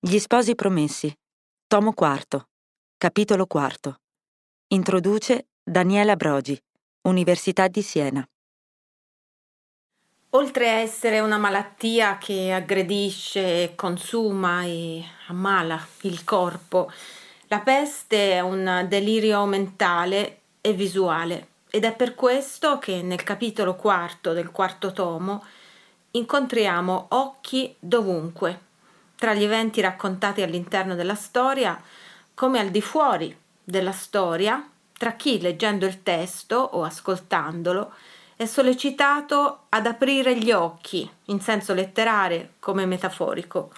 Gli sposi promessi. Tomo IV. Capitolo IV. Introduce Daniela Brogi, Università di Siena. Oltre a essere una malattia che aggredisce, consuma e ammala il corpo, la peste è un delirio mentale e visuale ed è per questo che nel capitolo quarto del quarto tomo incontriamo occhi dovunque tra gli eventi raccontati all'interno della storia come al di fuori della storia, tra chi leggendo il testo o ascoltandolo è sollecitato ad aprire gli occhi, in senso letterale come metaforico.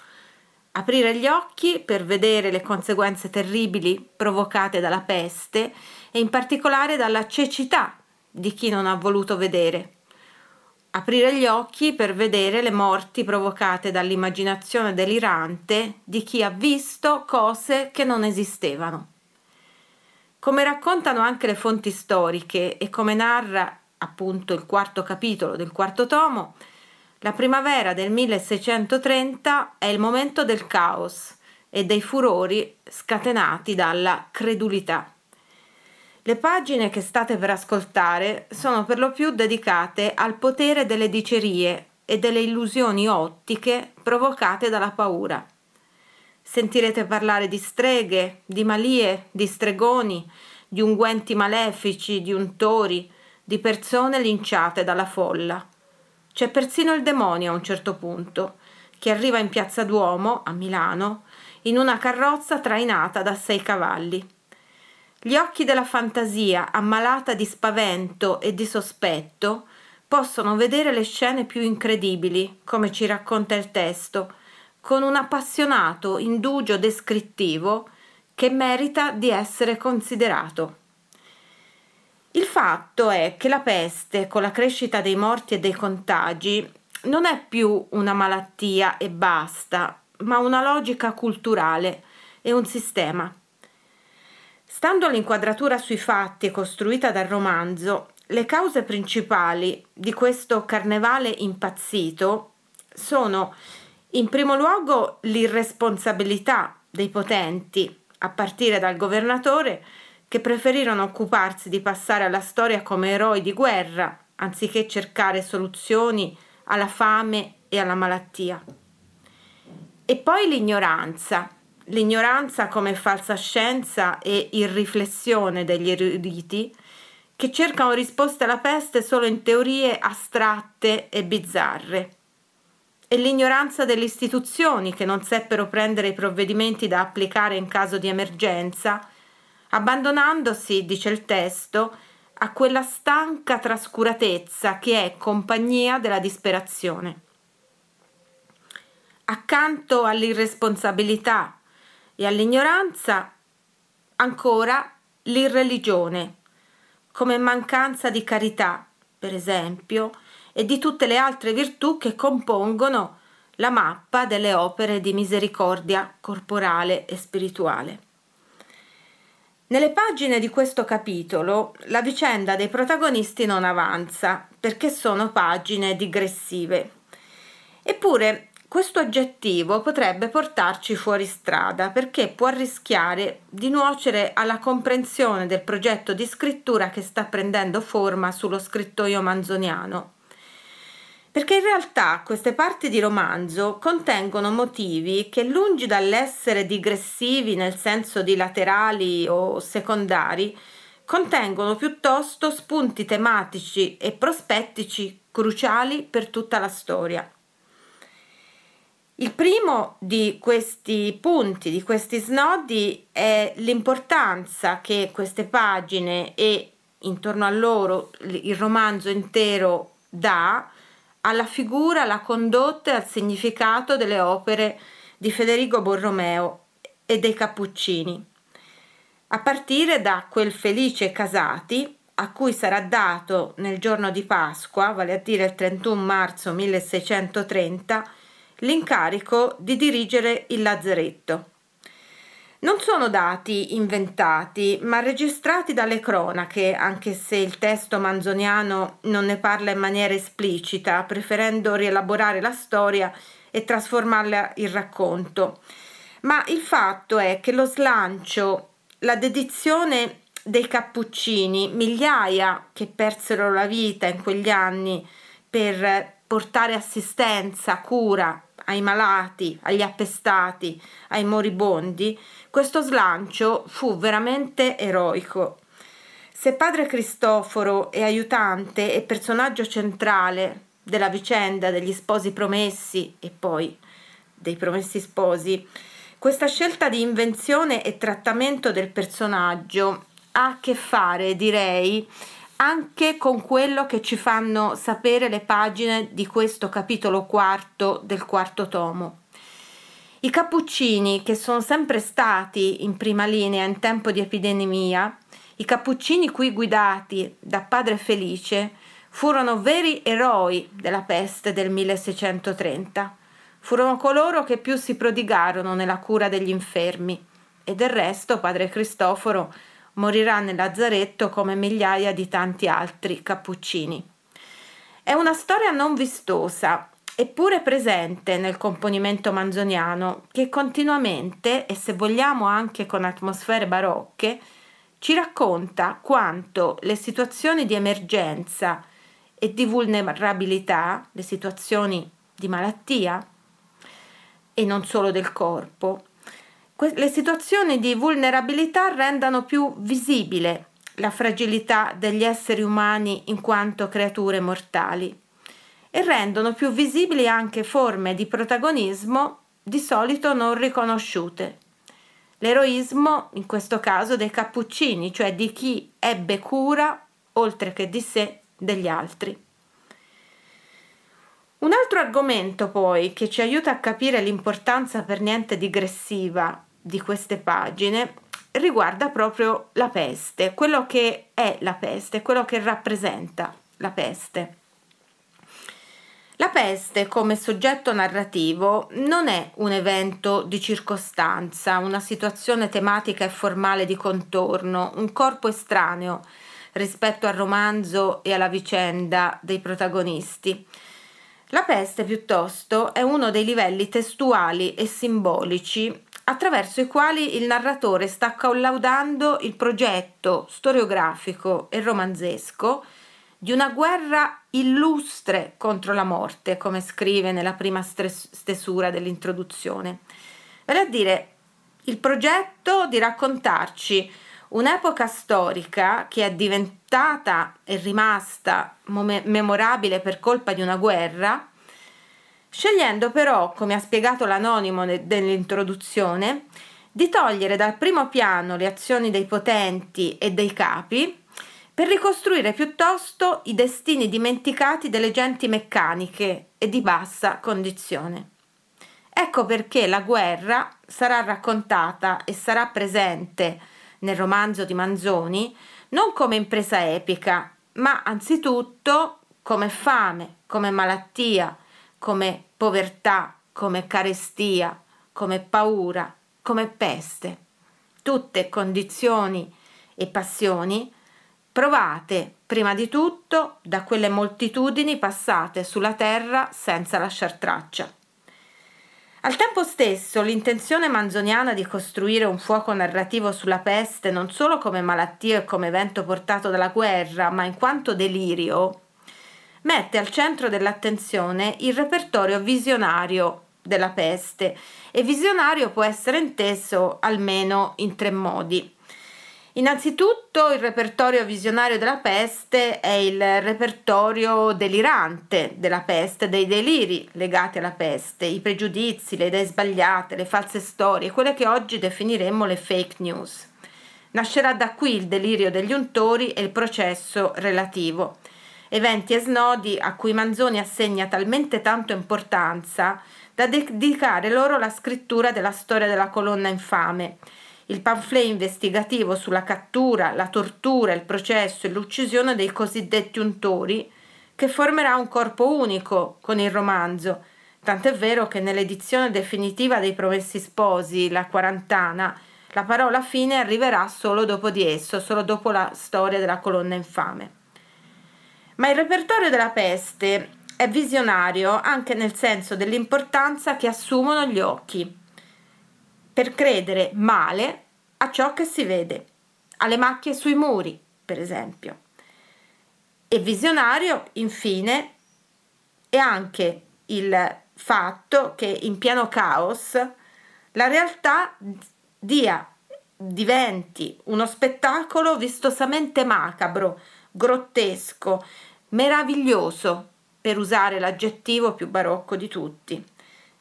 Aprire gli occhi per vedere le conseguenze terribili provocate dalla peste e in particolare dalla cecità di chi non ha voluto vedere aprire gli occhi per vedere le morti provocate dall'immaginazione delirante di chi ha visto cose che non esistevano. Come raccontano anche le fonti storiche e come narra appunto il quarto capitolo del quarto tomo, la primavera del 1630 è il momento del caos e dei furori scatenati dalla credulità. Le pagine che state per ascoltare sono per lo più dedicate al potere delle dicerie e delle illusioni ottiche provocate dalla paura. Sentirete parlare di streghe, di malie, di stregoni, di unguenti malefici, di untori, di persone linciate dalla folla. C'è persino il demonio a un certo punto, che arriva in piazza Duomo, a Milano, in una carrozza trainata da sei cavalli. Gli occhi della fantasia, ammalata di spavento e di sospetto, possono vedere le scene più incredibili, come ci racconta il testo, con un appassionato indugio descrittivo che merita di essere considerato. Il fatto è che la peste, con la crescita dei morti e dei contagi, non è più una malattia e basta, ma una logica culturale e un sistema. Stando all'inquadratura sui fatti costruita dal romanzo, le cause principali di questo carnevale impazzito sono in primo luogo l'irresponsabilità dei potenti, a partire dal governatore, che preferirono occuparsi di passare alla storia come eroi di guerra, anziché cercare soluzioni alla fame e alla malattia. E poi l'ignoranza, l'ignoranza come falsa scienza e irriflessione degli eruditi che cercano risposte alla peste solo in teorie astratte e bizzarre. E l'ignoranza delle istituzioni che non seppero prendere i provvedimenti da applicare in caso di emergenza, abbandonandosi, dice il testo, a quella stanca trascuratezza che è compagnia della disperazione. Accanto all'irresponsabilità e all'ignoranza ancora l'irreligione, come mancanza di carità, per esempio, e di tutte le altre virtù che compongono la mappa delle opere di misericordia corporale e spirituale. Nelle pagine di questo capitolo la vicenda dei protagonisti non avanza perché sono pagine digressive. Eppure questo aggettivo potrebbe portarci fuori strada perché può rischiare di nuocere alla comprensione del progetto di scrittura che sta prendendo forma sullo scrittoio manzoniano. Perché in realtà queste parti di romanzo contengono motivi che lungi dall'essere digressivi nel senso di laterali o secondari, contengono piuttosto spunti tematici e prospettici cruciali per tutta la storia. Il primo di questi punti, di questi snodi, è l'importanza che queste pagine e intorno a loro il romanzo intero dà alla figura, alla condotta e al significato delle opere di Federico Borromeo e dei Cappuccini, a partire da quel felice Casati a cui sarà dato nel giorno di Pasqua, vale a dire il 31 marzo 1630, l'incarico di dirigere il lazzaretto. Non sono dati inventati, ma registrati dalle cronache, anche se il testo manzoniano non ne parla in maniera esplicita, preferendo rielaborare la storia e trasformarla in racconto. Ma il fatto è che lo slancio, la dedizione dei cappuccini, migliaia che persero la vita in quegli anni per portare assistenza, cura ai malati, agli appestati, ai moribondi, questo slancio fu veramente eroico. Se padre Cristoforo è aiutante e personaggio centrale della vicenda degli sposi promessi e poi dei promessi sposi, questa scelta di invenzione e trattamento del personaggio ha a che fare, direi, anche con quello che ci fanno sapere le pagine di questo capitolo quarto del quarto tomo. I cappuccini, che sono sempre stati in prima linea in tempo di epidemia, i cappuccini qui guidati da padre Felice, furono veri eroi della peste del 1630. Furono coloro che più si prodigarono nella cura degli infermi e del resto padre Cristoforo morirà nel lazzaretto come migliaia di tanti altri cappuccini. È una storia non vistosa, eppure presente nel componimento manzoniano, che continuamente, e se vogliamo anche con atmosfere barocche, ci racconta quanto le situazioni di emergenza e di vulnerabilità, le situazioni di malattia, e non solo del corpo, le situazioni di vulnerabilità rendano più visibile la fragilità degli esseri umani in quanto creature mortali e rendono più visibili anche forme di protagonismo di solito non riconosciute. L'eroismo, in questo caso, dei cappuccini, cioè di chi ebbe cura, oltre che di sé, degli altri. Un altro argomento poi che ci aiuta a capire l'importanza per niente digressiva di queste pagine riguarda proprio la peste, quello che è la peste, quello che rappresenta la peste. La peste come soggetto narrativo non è un evento di circostanza, una situazione tematica e formale di contorno, un corpo estraneo rispetto al romanzo e alla vicenda dei protagonisti. La peste piuttosto è uno dei livelli testuali e simbolici attraverso i quali il narratore sta collaudando il progetto storiografico e romanzesco di una guerra illustre contro la morte, come scrive nella prima stesura dell'introduzione. Vale a dire il progetto di raccontarci un'epoca storica che è diventata e rimasta memorabile per colpa di una guerra scegliendo però, come ha spiegato l'anonimo nell'introduzione, di togliere dal primo piano le azioni dei potenti e dei capi per ricostruire piuttosto i destini dimenticati delle genti meccaniche e di bassa condizione. Ecco perché la guerra sarà raccontata e sarà presente nel romanzo di Manzoni non come impresa epica, ma anzitutto come fame, come malattia, come povertà, come carestia, come paura, come peste, tutte condizioni e passioni provate prima di tutto da quelle moltitudini passate sulla terra senza lasciar traccia. Al tempo stesso, l'intenzione manzoniana di costruire un fuoco narrativo sulla peste non solo come malattia e come evento portato dalla guerra, ma in quanto delirio, mette al centro dell'attenzione il repertorio visionario della peste e visionario può essere inteso almeno in tre modi. Innanzitutto il repertorio visionario della peste è il repertorio delirante della peste, dei deliri legati alla peste, i pregiudizi, le idee sbagliate, le false storie, quelle che oggi definiremmo le fake news. Nascerà da qui il delirio degli untori e il processo relativo eventi e snodi a cui Manzoni assegna talmente tanto importanza da dedicare loro la scrittura della storia della colonna infame. Il pamphlet investigativo sulla cattura, la tortura, il processo e l'uccisione dei cosiddetti untori, che formerà un corpo unico con il romanzo, tant'è vero che nell'edizione definitiva dei Promessi Sposi, la quarantana, la parola fine arriverà solo dopo di esso, solo dopo la storia della colonna infame. Ma il repertorio della peste è visionario anche nel senso dell'importanza che assumono gli occhi. per credere male a ciò che si vede, alle macchie sui muri, per esempio. E visionario, infine, è anche il fatto che in pieno caos la realtà dia, diventi uno spettacolo vistosamente macabro, grottesco, meraviglioso, per usare l'aggettivo più barocco di tutti.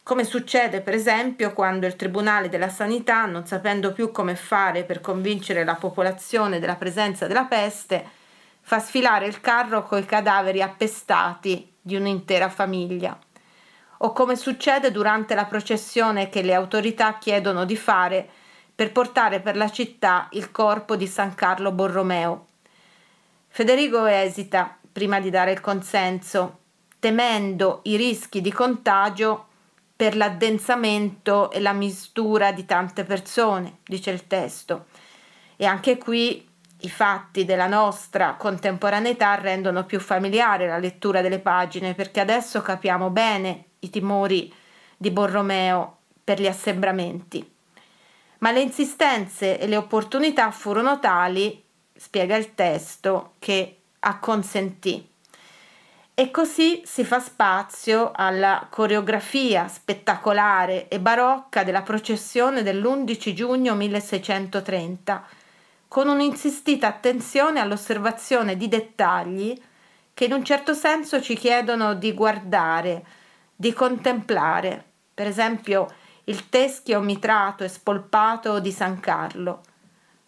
Come succede per esempio quando il Tribunale della Sanità, non sapendo più come fare per convincere la popolazione della presenza della peste, fa sfilare il carro coi cadaveri appestati di un'intera famiglia. O come succede durante la processione che le autorità chiedono di fare per portare per la città il corpo di San Carlo Borromeo. Federico esita prima di dare il consenso temendo i rischi di contagio per l'addensamento e la mistura di tante persone, dice il testo. E anche qui i fatti della nostra contemporaneità rendono più familiare la lettura delle pagine, perché adesso capiamo bene i timori di Borromeo per gli assembramenti. Ma le insistenze e le opportunità furono tali, spiega il testo, che acconsentì. E così si fa spazio alla coreografia spettacolare e barocca della processione dell'11 giugno 1630, con un'insistita attenzione all'osservazione di dettagli che in un certo senso ci chiedono di guardare, di contemplare, per esempio il teschio mitrato e spolpato di San Carlo,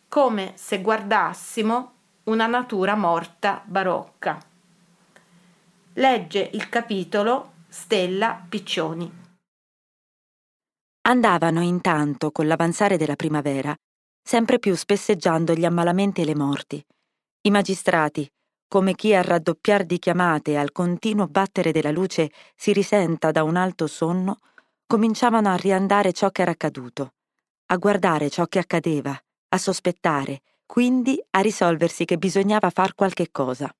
come se guardassimo una natura morta barocca. Legge il capitolo Stella Piccioni. Andavano intanto, con l'avanzare della primavera, sempre più spesseggiando gli ammalamenti e le morti. I magistrati, come chi a raddoppiar di chiamate e al continuo battere della luce si risenta da un alto sonno, cominciavano a riandare ciò che era accaduto, a guardare ciò che accadeva, a sospettare, quindi a risolversi che bisognava far qualche cosa.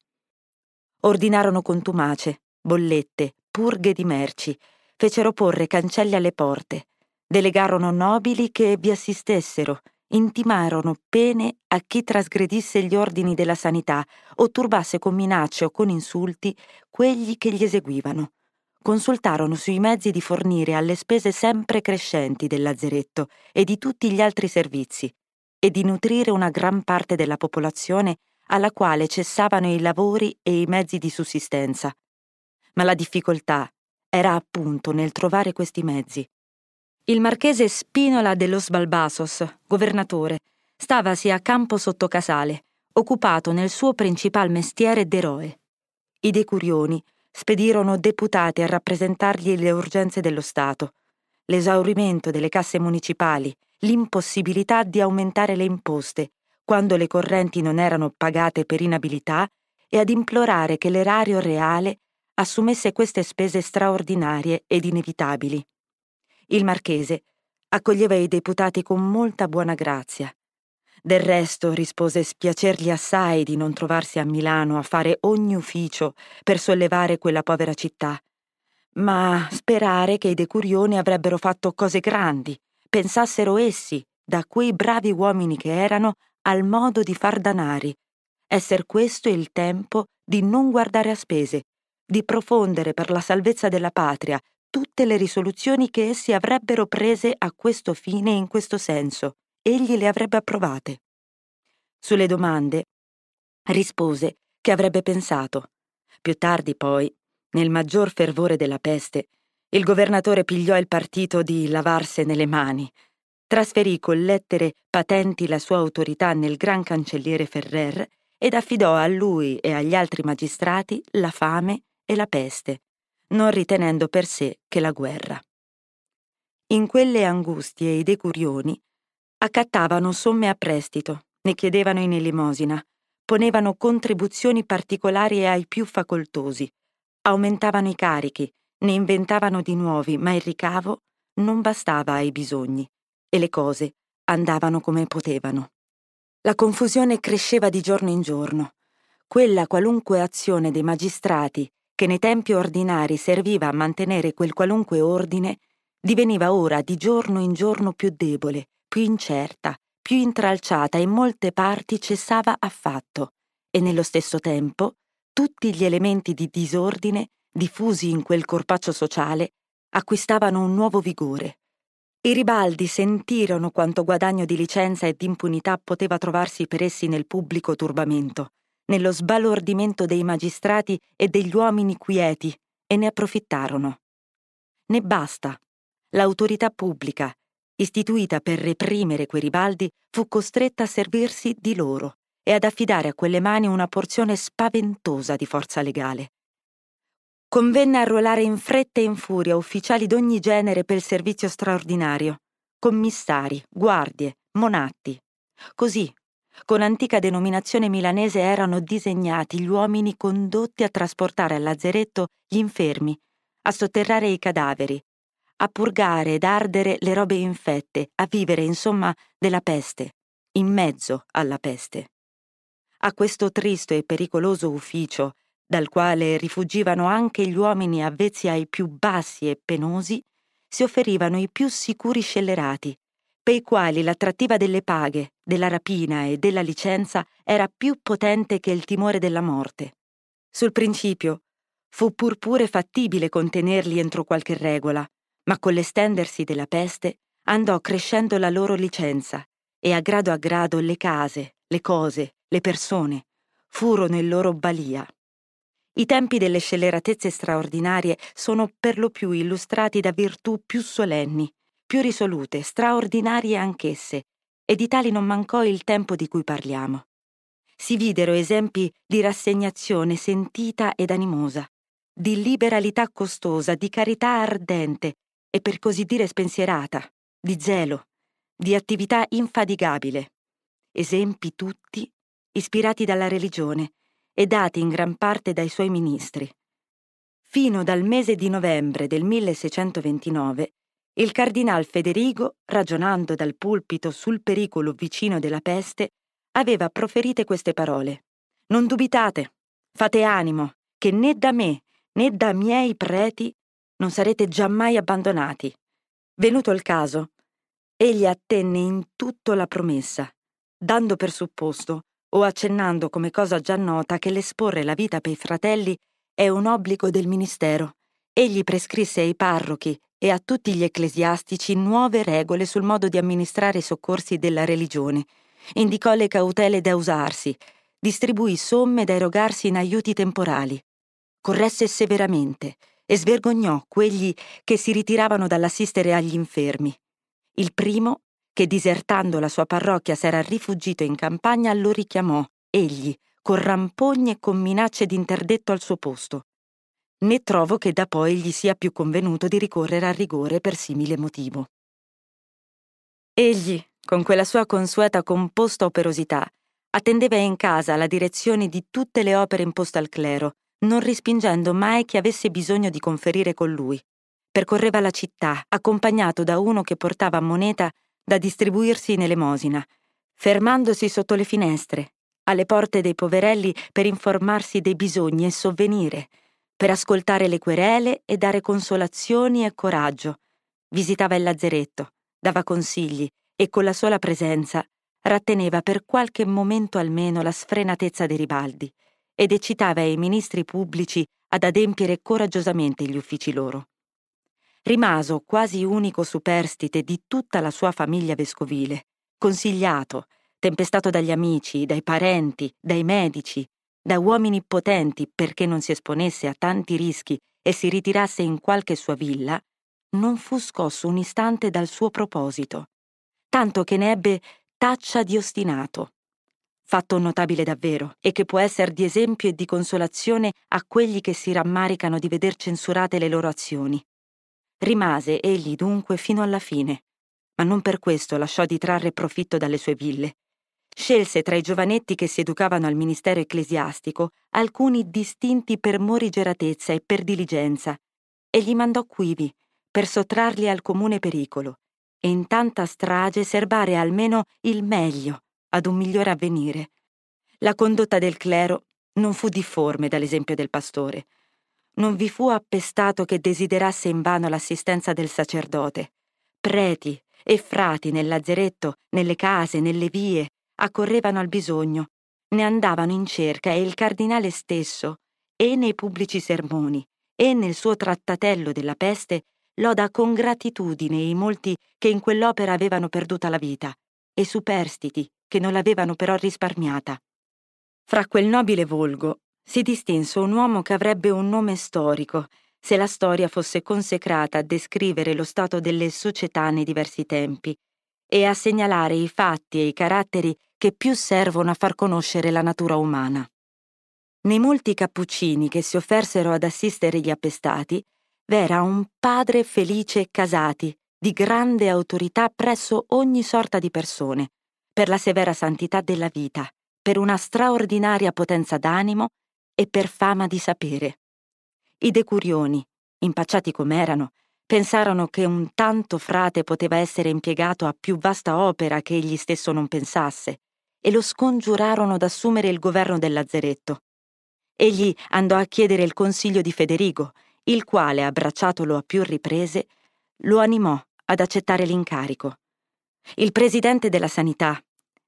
Ordinarono contumace, bollette, purghe di merci, fecero porre cancelli alle porte, delegarono nobili che vi assistessero, intimarono pene a chi trasgredisse gli ordini della sanità o turbasse con minacce o con insulti quegli che gli eseguivano. Consultarono sui mezzi di fornire alle spese sempre crescenti del lazzeretto e di tutti gli altri servizi e di nutrire una gran parte della popolazione alla quale cessavano i lavori e i mezzi di sussistenza. Ma la difficoltà era appunto nel trovare questi mezzi. Il marchese Spinola dello Sbalbasos, governatore, stavasi a campo sotto casale, occupato nel suo principal mestiere d'eroe. I decurioni spedirono deputati a rappresentargli le urgenze dello Stato, l'esaurimento delle casse municipali, l'impossibilità di aumentare le imposte, quando le correnti non erano pagate per inabilità, e ad implorare che l'erario reale assumesse queste spese straordinarie ed inevitabili. Il marchese accoglieva i deputati con molta buona grazia. Del resto rispose spiacergli assai di non trovarsi a Milano a fare ogni ufficio per sollevare quella povera città, ma sperare che i decurioni avrebbero fatto cose grandi, pensassero essi, da quei bravi uomini che erano, al modo di far danari, esser questo il tempo di non guardare a spese, di profondere per la salvezza della patria tutte le risoluzioni che essi avrebbero prese a questo fine e in questo senso, egli le avrebbe approvate. Sulle domande rispose che avrebbe pensato. Più tardi, poi, nel maggior fervore della peste, il governatore pigliò il partito di lavarsene le mani, trasferì con lettere patenti la sua autorità nel gran cancelliere Ferrer ed affidò a lui e agli altri magistrati la fame e la peste, non ritenendo per sé che la guerra. In quelle angustie i decurioni accattavano somme a prestito, ne chiedevano in elemosina, ponevano contribuzioni particolari ai più facoltosi, aumentavano i carichi, ne inventavano di nuovi, ma il ricavo non bastava ai bisogni e le cose andavano come potevano. La confusione cresceva di giorno in giorno. Quella qualunque azione dei magistrati che nei tempi ordinari serviva a mantenere quel qualunque ordine diveniva ora di giorno in giorno più debole, più incerta, più intralciata e in molte parti cessava affatto, e nello stesso tempo tutti gli elementi di disordine diffusi in quel corpaccio sociale acquistavano un nuovo vigore. I ribaldi sentirono quanto guadagno di licenza e di impunità poteva trovarsi per essi nel pubblico turbamento, nello sbalordimento dei magistrati e degli uomini quieti, e ne approfittarono. Ne basta. L'autorità pubblica, istituita per reprimere quei ribaldi, fu costretta a servirsi di loro e ad affidare a quelle mani una porzione spaventosa di forza legale. Convenne arruolare in fretta e in furia ufficiali d'ogni genere per il servizio straordinario, commissari, guardie, monatti. Così, con antica denominazione milanese erano disegnati gli uomini condotti a trasportare al lazzeretto gli infermi, a sotterrare i cadaveri, a purgare ed ardere le robe infette, a vivere, insomma, della peste, in mezzo alla peste. A questo tristo e pericoloso ufficio, dal quale rifugivano anche gli uomini avvezzi ai più bassi e penosi, si offerivano i più sicuri scellerati, per i quali l'attrattiva delle paghe, della rapina e della licenza era più potente che il timore della morte. Sul principio fu pur pure fattibile contenerli entro qualche regola, ma con l'estendersi della peste andò crescendo la loro licenza e a grado a grado le case, le cose, le persone furono in loro balia. I tempi delle scelleratezze straordinarie sono per lo più illustrati da virtù più solenni, più risolute, straordinarie anch'esse, e di tali non mancò il tempo di cui parliamo. Si videro esempi di rassegnazione sentita ed animosa, di liberalità costosa, di carità ardente e per così dire spensierata, di zelo, di attività infatigabile. Esempi tutti ispirati dalla religione e dati in gran parte dai suoi ministri. Fino dal mese di novembre del 1629 il cardinal Federigo, ragionando dal pulpito sul pericolo vicino della peste, aveva proferite queste parole. Non dubitate, fate animo, che né da me né da miei preti non sarete giammai abbandonati. Venuto il caso, egli attenne in tutto la promessa, dando per supposto o accennando come cosa già nota che l'esporre la vita per i fratelli è un obbligo del ministero. Egli prescrisse ai parrochi e a tutti gli ecclesiastici nuove regole sul modo di amministrare i soccorsi della religione, indicò le cautele da usarsi, distribuì somme da erogarsi in aiuti temporali, corresse severamente e svergognò quelli che si ritiravano dall'assistere agli infermi. Il primo, che disertando la sua parrocchia s'era rifugito in campagna, lo richiamò, egli, con rampogne e con minacce d'interdetto al suo posto né trovo che da poi gli sia più convenuto di ricorrere al rigore per simile motivo. Egli, con quella sua consueta composta operosità, attendeva in casa la direzione di tutte le opere imposte al clero, non respingendo mai chi avesse bisogno di conferire con lui. Percorreva la città, accompagnato da uno che portava moneta da distribuirsi in elemosina, fermandosi sotto le finestre, alle porte dei poverelli per informarsi dei bisogni e sovvenire, per ascoltare le querele e dare consolazioni e coraggio. Visitava il lazzeretto, dava consigli e con la sola presenza ratteneva per qualche momento almeno la sfrenatezza dei ribaldi ed eccitava i ministri pubblici ad adempiere coraggiosamente gli uffici loro. Rimaso quasi unico superstite di tutta la sua famiglia vescovile, consigliato, tempestato dagli amici, dai parenti, dai medici, da uomini potenti perché non si esponesse a tanti rischi e si ritirasse in qualche sua villa, non fu scosso un istante dal suo proposito, tanto che ne ebbe taccia di ostinato. Fatto notabile davvero, e che può essere di esempio e di consolazione a quelli che si rammaricano di veder censurate le loro azioni. Rimase egli dunque fino alla fine, ma non per questo lasciò di trarre profitto dalle sue ville, Scelse tra i giovanetti che si educavano al ministero ecclesiastico alcuni distinti per morigeratezza e per diligenza e gli mandò quivi per sottrarli al comune pericolo e in tanta strage serbare almeno il meglio ad un migliore avvenire. La condotta del clero non fu difforme dall'esempio del pastore. Non vi fu appestato che desiderasse invano l'assistenza del sacerdote. Preti e frati nel lazzeretto, nelle case, nelle vie, accorrevano al bisogno, ne andavano in cerca e il cardinale stesso, e nei pubblici sermoni, e nel suo trattatello della peste, loda con gratitudine i molti che in quell'opera avevano perduta la vita, e superstiti che non l'avevano però risparmiata. Fra quel nobile volgo si distinse un uomo che avrebbe un nome storico, se la storia fosse consecrata a descrivere lo stato delle società nei diversi tempi e a segnalare i fatti e i caratteri che più servono a far conoscere la natura umana. Nei molti cappuccini che si offersero ad assistere gli appestati, v'era un padre felice casati, di grande autorità presso ogni sorta di persone, per la severa santità della vita, per una straordinaria potenza d'animo e per fama di sapere. I decurioni, impacciati com'erano, pensarono che un tanto frate poteva essere impiegato a più vasta opera che egli stesso non pensasse, e lo scongiurarono d'assumere il governo del lazzeretto. Egli andò a chiedere il consiglio di Federigo, il quale, abbracciatolo a più riprese, lo animò ad accettare l'incarico. Il presidente della sanità,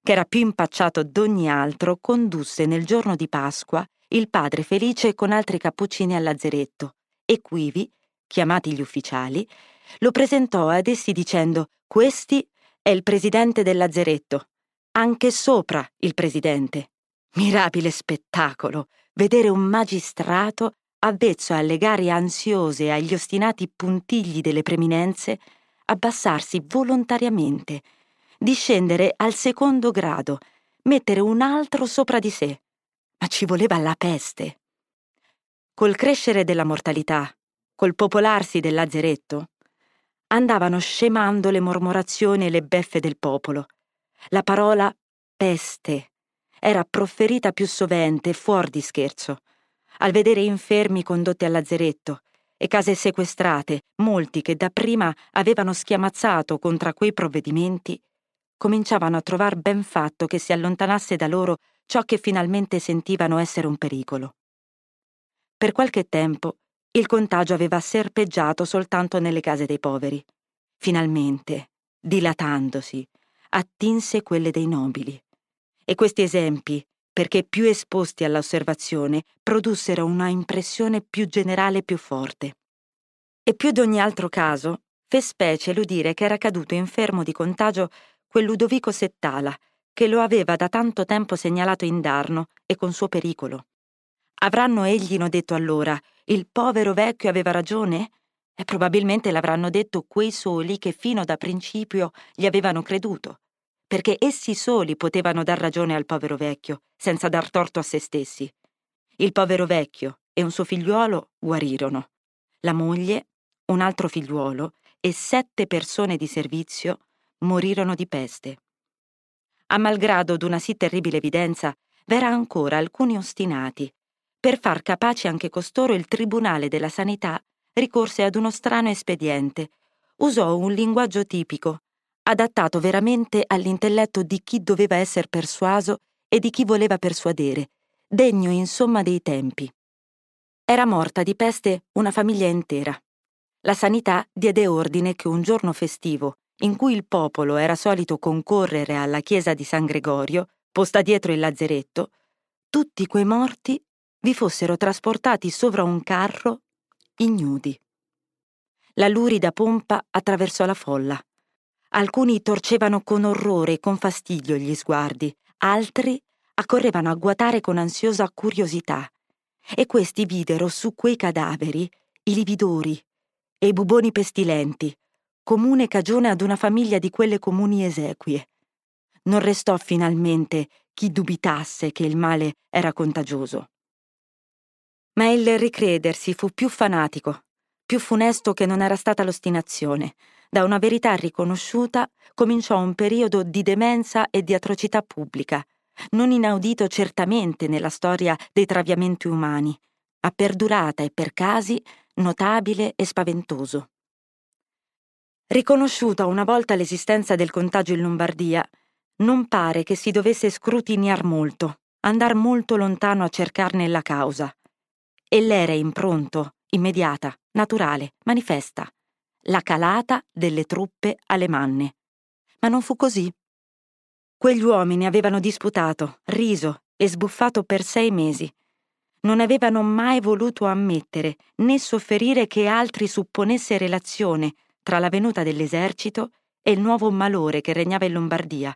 che era più impacciato d'ogni altro, condusse nel giorno di Pasqua il padre Felice con altri cappuccini al lazzeretto e quivi, chiamati gli ufficiali, lo presentò ad essi dicendo Questi è il presidente del lazzeretto, anche sopra il presidente. Mirabile spettacolo, vedere un magistrato avvezzo alle gare ansiose e agli ostinati puntigli delle preminenze abbassarsi volontariamente, discendere al secondo grado, mettere un altro sopra di sé. Ma ci voleva la peste. Col crescere della mortalità, col popolarsi del lazzeretto, andavano scemando le mormorazioni e le beffe del popolo. La parola peste era profferita più sovente, fuori di scherzo, al vedere infermi condotti al lazzeretto e case sequestrate, molti che dapprima avevano schiamazzato contro quei provvedimenti, cominciavano a trovar ben fatto che si allontanasse da loro ciò che finalmente sentivano essere un pericolo. Per qualche tempo il contagio aveva serpeggiato soltanto nelle case dei poveri. Finalmente, dilatandosi, attinse quelle dei nobili. E questi esempi, perché più esposti all'osservazione, produssero una impressione più generale e più forte. E più d'ogni altro caso, fe specie l'udire che era caduto infermo di contagio quel Ludovico Settala, che lo aveva da tanto tempo segnalato indarno e con suo pericolo. Avranno eglino detto allora, il povero vecchio aveva ragione? E probabilmente l'avranno detto quei soli che fino da principio gli avevano creduto perché essi soli potevano dar ragione al povero vecchio, senza dar torto a se stessi. Il povero vecchio e un suo figliuolo guarirono. La moglie, un altro figliuolo e sette persone di servizio morirono di peste. A malgrado d'una sì terribile evidenza, v'era ancora alcuni ostinati. Per far capaci anche costoro il Tribunale della Sanità ricorse ad uno strano espediente. Usò un linguaggio tipico, adattato veramente all'intelletto di chi doveva essere persuaso e di chi voleva persuadere, degno insomma dei tempi. Era morta di peste una famiglia intera. La sanità diede ordine che un giorno festivo, in cui il popolo era solito concorrere alla chiesa di San Gregorio, posta dietro il lazzeretto, tutti quei morti vi fossero trasportati sopra un carro ignudi. La lurida pompa attraversò la folla. Alcuni torcevano con orrore e con fastidio gli sguardi, altri accorrevano a guatare con ansiosa curiosità. E questi videro su quei cadaveri i lividori e i buboni pestilenti, comune cagione ad una famiglia di quelle comuni esequie. Non restò finalmente chi dubitasse che il male era contagioso. Ma il ricredersi fu più fanatico, più funesto che non era stata l'ostinazione, da una verità riconosciuta cominciò un periodo di demenza e di atrocità pubblica, non inaudito certamente nella storia dei traviamenti umani, ma perdurata e per casi notabile e spaventoso. Riconosciuta una volta l'esistenza del contagio in Lombardia, non pare che si dovesse scrutiniar molto, andar molto lontano a cercarne la causa. E l'era impronto, immediata, naturale, manifesta, la calata delle truppe alemanne. Ma non fu così. Quegli uomini avevano disputato, riso e sbuffato per sei mesi. Non avevano mai voluto ammettere né sofferire che altri supponesse relazione tra la venuta dell'esercito e il nuovo malore che regnava in Lombardia.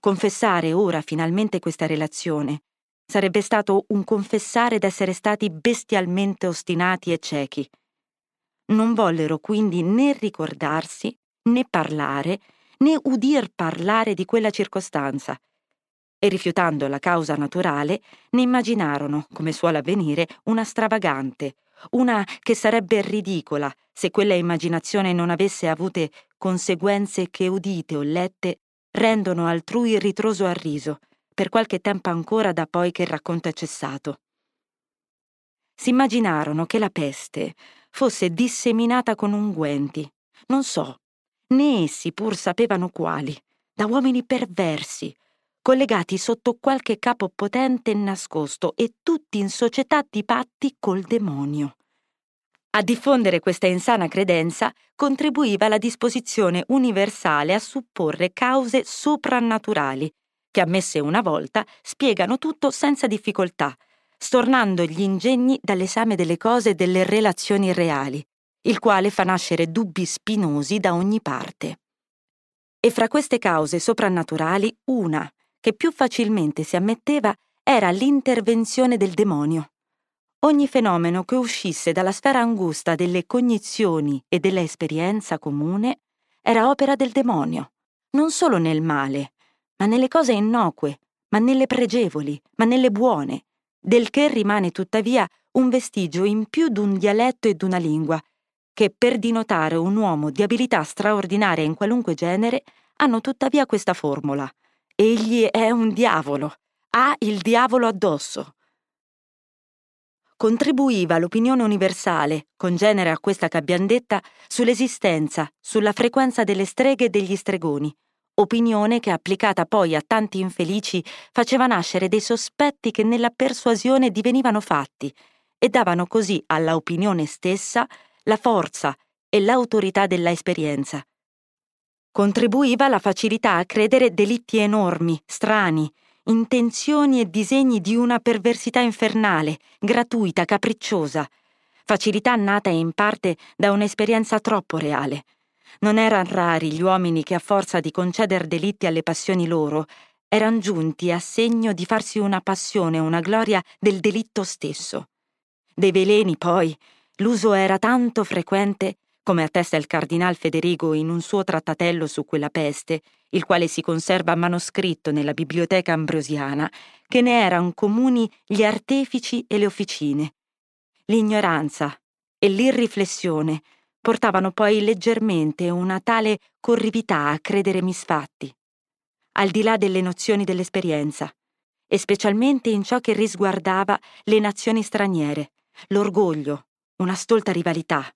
Confessare ora finalmente questa relazione sarebbe stato un confessare d'essere stati bestialmente ostinati e ciechi. Non vollero quindi né ricordarsi, né parlare, né udir parlare di quella circostanza, e rifiutando la causa naturale, ne immaginarono, come suole avvenire, una stravagante, una che sarebbe ridicola se quella immaginazione non avesse avute conseguenze che udite o lette rendono altrui ritroso a riso, per qualche tempo ancora da poi che il racconto è cessato. Si immaginarono che la peste fosse disseminata con unguenti, non so, né essi pur sapevano quali, da uomini perversi, collegati sotto qualche capo potente e nascosto e tutti in società di patti col demonio. A diffondere questa insana credenza contribuiva la disposizione universale a supporre cause soprannaturali, che ammesse una volta spiegano tutto senza difficoltà, stornando gli ingegni dall'esame delle cose e delle relazioni reali, il quale fa nascere dubbi spinosi da ogni parte. E fra queste cause soprannaturali una, che più facilmente si ammetteva, era l'intervenzione del demonio. Ogni fenomeno che uscisse dalla sfera angusta delle cognizioni e dell'esperienza comune era opera del demonio, non solo nel male, ma nelle cose innocue, ma nelle pregevoli, ma nelle buone, del che rimane tuttavia un vestigio in più d'un dialetto e d'una lingua, che per dinotare un uomo di abilità straordinaria in qualunque genere hanno tuttavia questa formula. Egli è un diavolo, ha il diavolo addosso contribuiva l'opinione universale, congenere a questa che abbiamo detta, sull'esistenza, sulla frequenza delle streghe e degli stregoni, opinione che applicata poi a tanti infelici faceva nascere dei sospetti che nella persuasione divenivano fatti e davano così alla opinione stessa la forza e l'autorità della esperienza. Contribuiva la facilità a credere delitti enormi, strani, intenzioni e disegni di una perversità infernale, gratuita, capricciosa, facilità nata in parte da un'esperienza troppo reale. Non erano rari gli uomini che a forza di conceder delitti alle passioni loro, erano giunti a segno di farsi una passione, una gloria del delitto stesso. Dei veleni, poi, l'uso era tanto frequente come attesta il cardinal Federigo in un suo trattatello su quella peste, il quale si conserva manoscritto nella biblioteca ambrosiana, che ne erano comuni gli artefici e le officine. L'ignoranza e l'irriflessione portavano poi leggermente una tale corrività a credere misfatti, al di là delle nozioni dell'esperienza, e specialmente in ciò che risguardava le nazioni straniere, l'orgoglio, una stolta rivalità,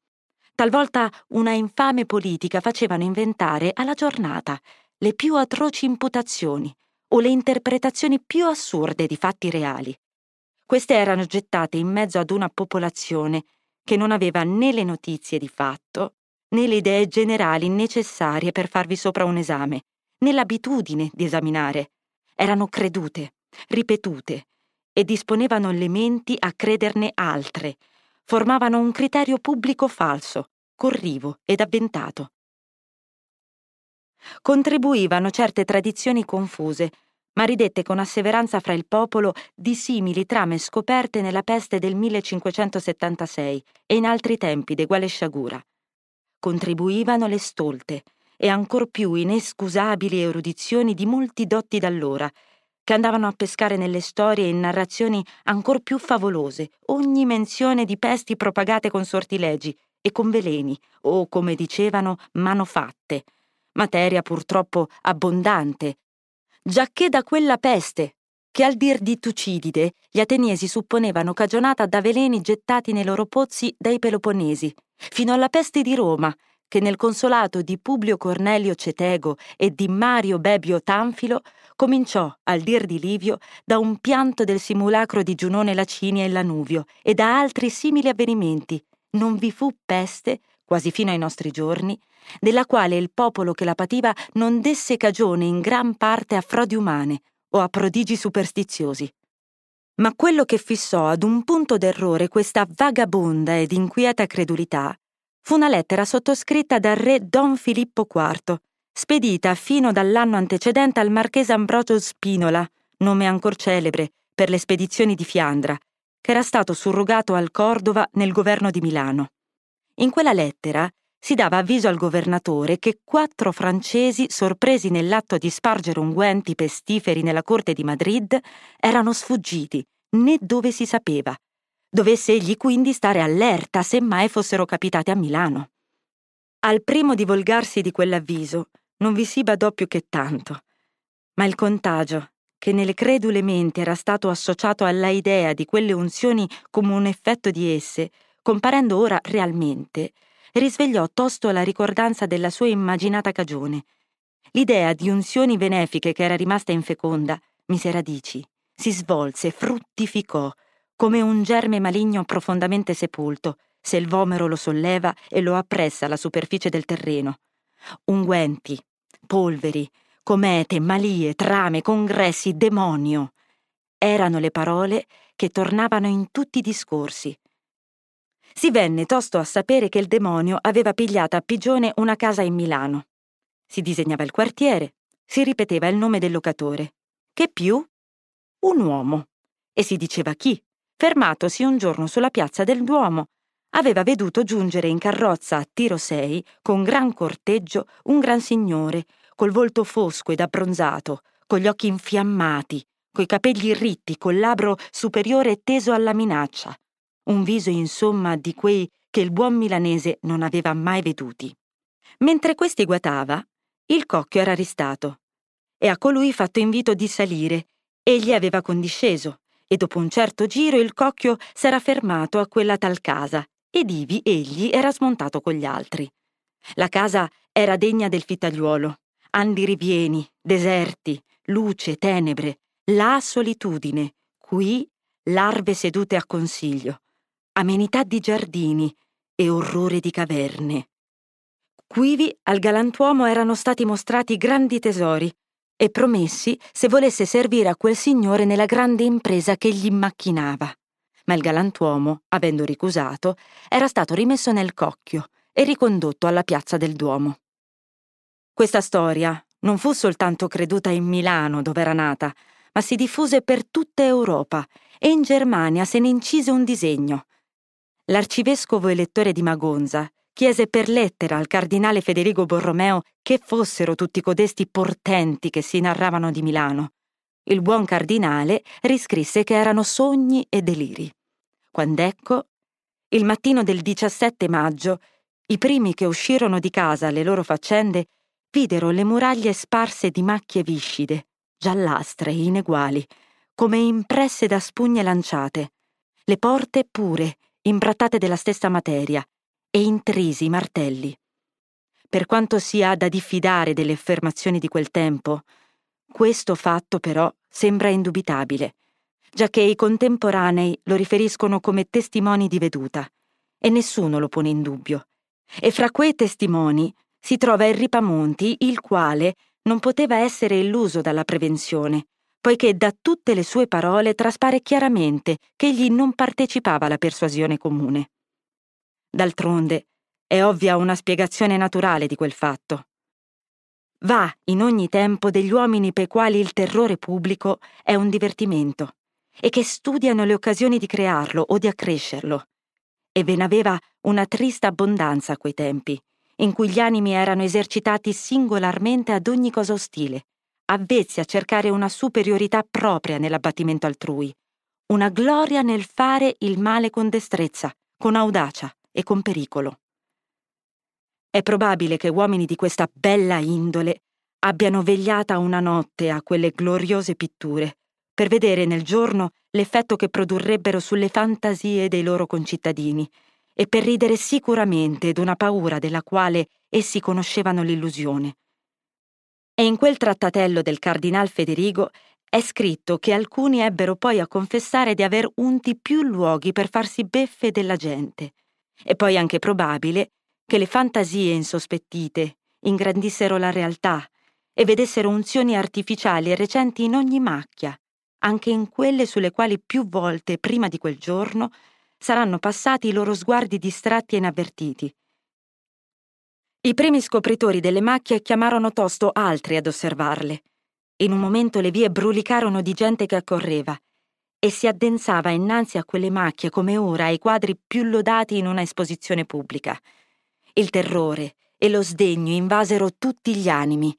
Talvolta una infame politica facevano inventare alla giornata le più atroci imputazioni o le interpretazioni più assurde di fatti reali. Queste erano gettate in mezzo ad una popolazione che non aveva né le notizie di fatto, né le idee generali necessarie per farvi sopra un esame, né l'abitudine di esaminare. Erano credute, ripetute, e disponevano le menti a crederne altre, formavano un criterio pubblico falso, corrivo ed avventato. Contribuivano certe tradizioni confuse, ma ridette con asseveranza fra il popolo di simili trame scoperte nella peste del 1576 e in altri tempi d'eguale sciagura. Contribuivano le stolte e ancor più inescusabili erudizioni di molti dotti d'allora, che andavano a pescare nelle storie e in narrazioni ancor più favolose ogni menzione di pesti propagate con sortilegi e con veleni, o come dicevano, manofatte, materia purtroppo abbondante, giacché da quella peste, che al dir di Tucidide gli ateniesi supponevano cagionata da veleni gettati nei loro pozzi dai Peloponesi, fino alla peste di Roma, che nel consolato di Publio Cornelio Cetego e di Mario Bebio Tanfilo cominciò, al dir di Livio, da un pianto del simulacro di Giunone Lacinia e Lanuvio e da altri simili avvenimenti, non vi fu peste, quasi fino ai nostri giorni, della quale il popolo che la pativa non desse cagione in gran parte a frodi umane o a prodigi superstiziosi. Ma quello che fissò ad un punto d'errore questa vagabonda ed inquieta credulità fu una lettera sottoscritta dal re Don Filippo IV, spedita fino dall'anno antecedente al marchese Ambrogio Spinola, nome ancor celebre per le spedizioni di Fiandra, che era stato surrogato al Cordova nel governo di Milano. In quella lettera si dava avviso al governatore che quattro francesi, sorpresi nell'atto di spargere unguenti pestiferi nella corte di Madrid, erano sfuggiti, né dove si sapeva. Dovesse egli quindi stare allerta se mai fossero capitati a Milano. Al primo divulgarsi di quell'avviso non vi si badò più che tanto, ma il contagio, che nelle credule menti era stato associato alla idea di quelle unzioni come un effetto di esse, comparendo ora realmente, risvegliò tosto la ricordanza della sua immaginata cagione. L'idea di unzioni benefiche che era rimasta infeconda, mise radici, si svolse, fruttificò, come un germe maligno profondamente sepolto, se il vomero lo solleva e lo appressa alla superficie del terreno. Unguenti, polveri, comete, malie, trame, congressi, demonio. Erano le parole che tornavano in tutti i discorsi, si venne tosto a sapere che il demonio aveva pigliata a pigione una casa in Milano. Si disegnava il quartiere, si ripeteva il nome del locatore. Che più? Un uomo. E si diceva chi, fermatosi un giorno sulla piazza del Duomo, aveva veduto giungere in carrozza a tiro sei, con gran corteggio, un gran signore, col volto fosco ed abbronzato, con gli occhi infiammati, coi capelli ritti, col labbro superiore teso alla minaccia, un viso insomma di quei che il buon milanese non aveva mai veduti. Mentre questi guatava, il cocchio era ristato e a colui fatto invito di salire. Egli aveva condisceso e dopo un certo giro il cocchio s'era fermato a quella tal casa ed ivi egli era smontato con gli altri. La casa era degna del fittagliuolo, andi ripieni, deserti, luce, tenebre, là solitudine, qui larve sedute a consiglio, amenità di giardini e orrore di caverne. Quivi al galantuomo erano stati mostrati grandi tesori e promessi se volesse servire a quel signore nella grande impresa che gli macchinava. Ma il galantuomo, avendo ricusato, era stato rimesso nel cocchio e ricondotto alla piazza del Duomo. Questa storia non fu soltanto creduta in Milano, dove era nata, ma si diffuse per tutta Europa e in Germania se ne incise un disegno, l'arcivescovo elettore di Magonza chiese per lettera al cardinale Federico Borromeo che fossero tutti codesti portenti che si narravano di Milano. Il buon cardinale riscrisse che erano sogni e deliri. Quand'ecco, il mattino del 17 maggio, i primi che uscirono di casa alle loro faccende videro le muraglie sparse di macchie viscide, giallastre e ineguali, come impresse da spugne lanciate, le porte pure imbrattate della stessa materia e intrisi martelli. Per quanto sia da diffidare delle affermazioni di quel tempo, questo fatto però sembra indubitabile, giacché i contemporanei lo riferiscono come testimoni di veduta, e nessuno lo pone in dubbio. E fra quei testimoni si trova il Ripamonti, il quale non poteva essere illuso dalla prevenzione, poiché da tutte le sue parole traspare chiaramente che egli non partecipava alla persuasione comune. D'altronde, è ovvia una spiegazione naturale di quel fatto. Va in ogni tempo degli uomini per i quali il terrore pubblico è un divertimento e che studiano le occasioni di crearlo o di accrescerlo. E ve n'aveva una trista abbondanza a quei tempi, in cui gli animi erano esercitati singolarmente ad ogni cosa ostile, avvezzi a cercare una superiorità propria nell'abbattimento altrui, una gloria nel fare il male con destrezza, con audacia e con pericolo. È probabile che uomini di questa bella indole abbiano vegliata una notte a quelle gloriose pitture per vedere nel giorno l'effetto che produrrebbero sulle fantasie dei loro concittadini e per ridere sicuramente d'una paura della quale essi conoscevano l'illusione e in quel trattatello del cardinal Federigo è scritto che alcuni ebbero poi a confessare di aver unti più luoghi per farsi beffe della gente, È poi anche probabile che le fantasie insospettite ingrandissero la realtà e vedessero unzioni artificiali e recenti in ogni macchia, anche in quelle sulle quali più volte prima di quel giorno saranno passati i loro sguardi distratti e inavvertiti. I primi scopritori delle macchie chiamarono tosto altri ad osservarle. In un momento le vie brulicarono di gente che accorreva e si addensava innanzi a quelle macchie come ora ai quadri più lodati in una esposizione pubblica. Il terrore e lo sdegno invasero tutti gli animi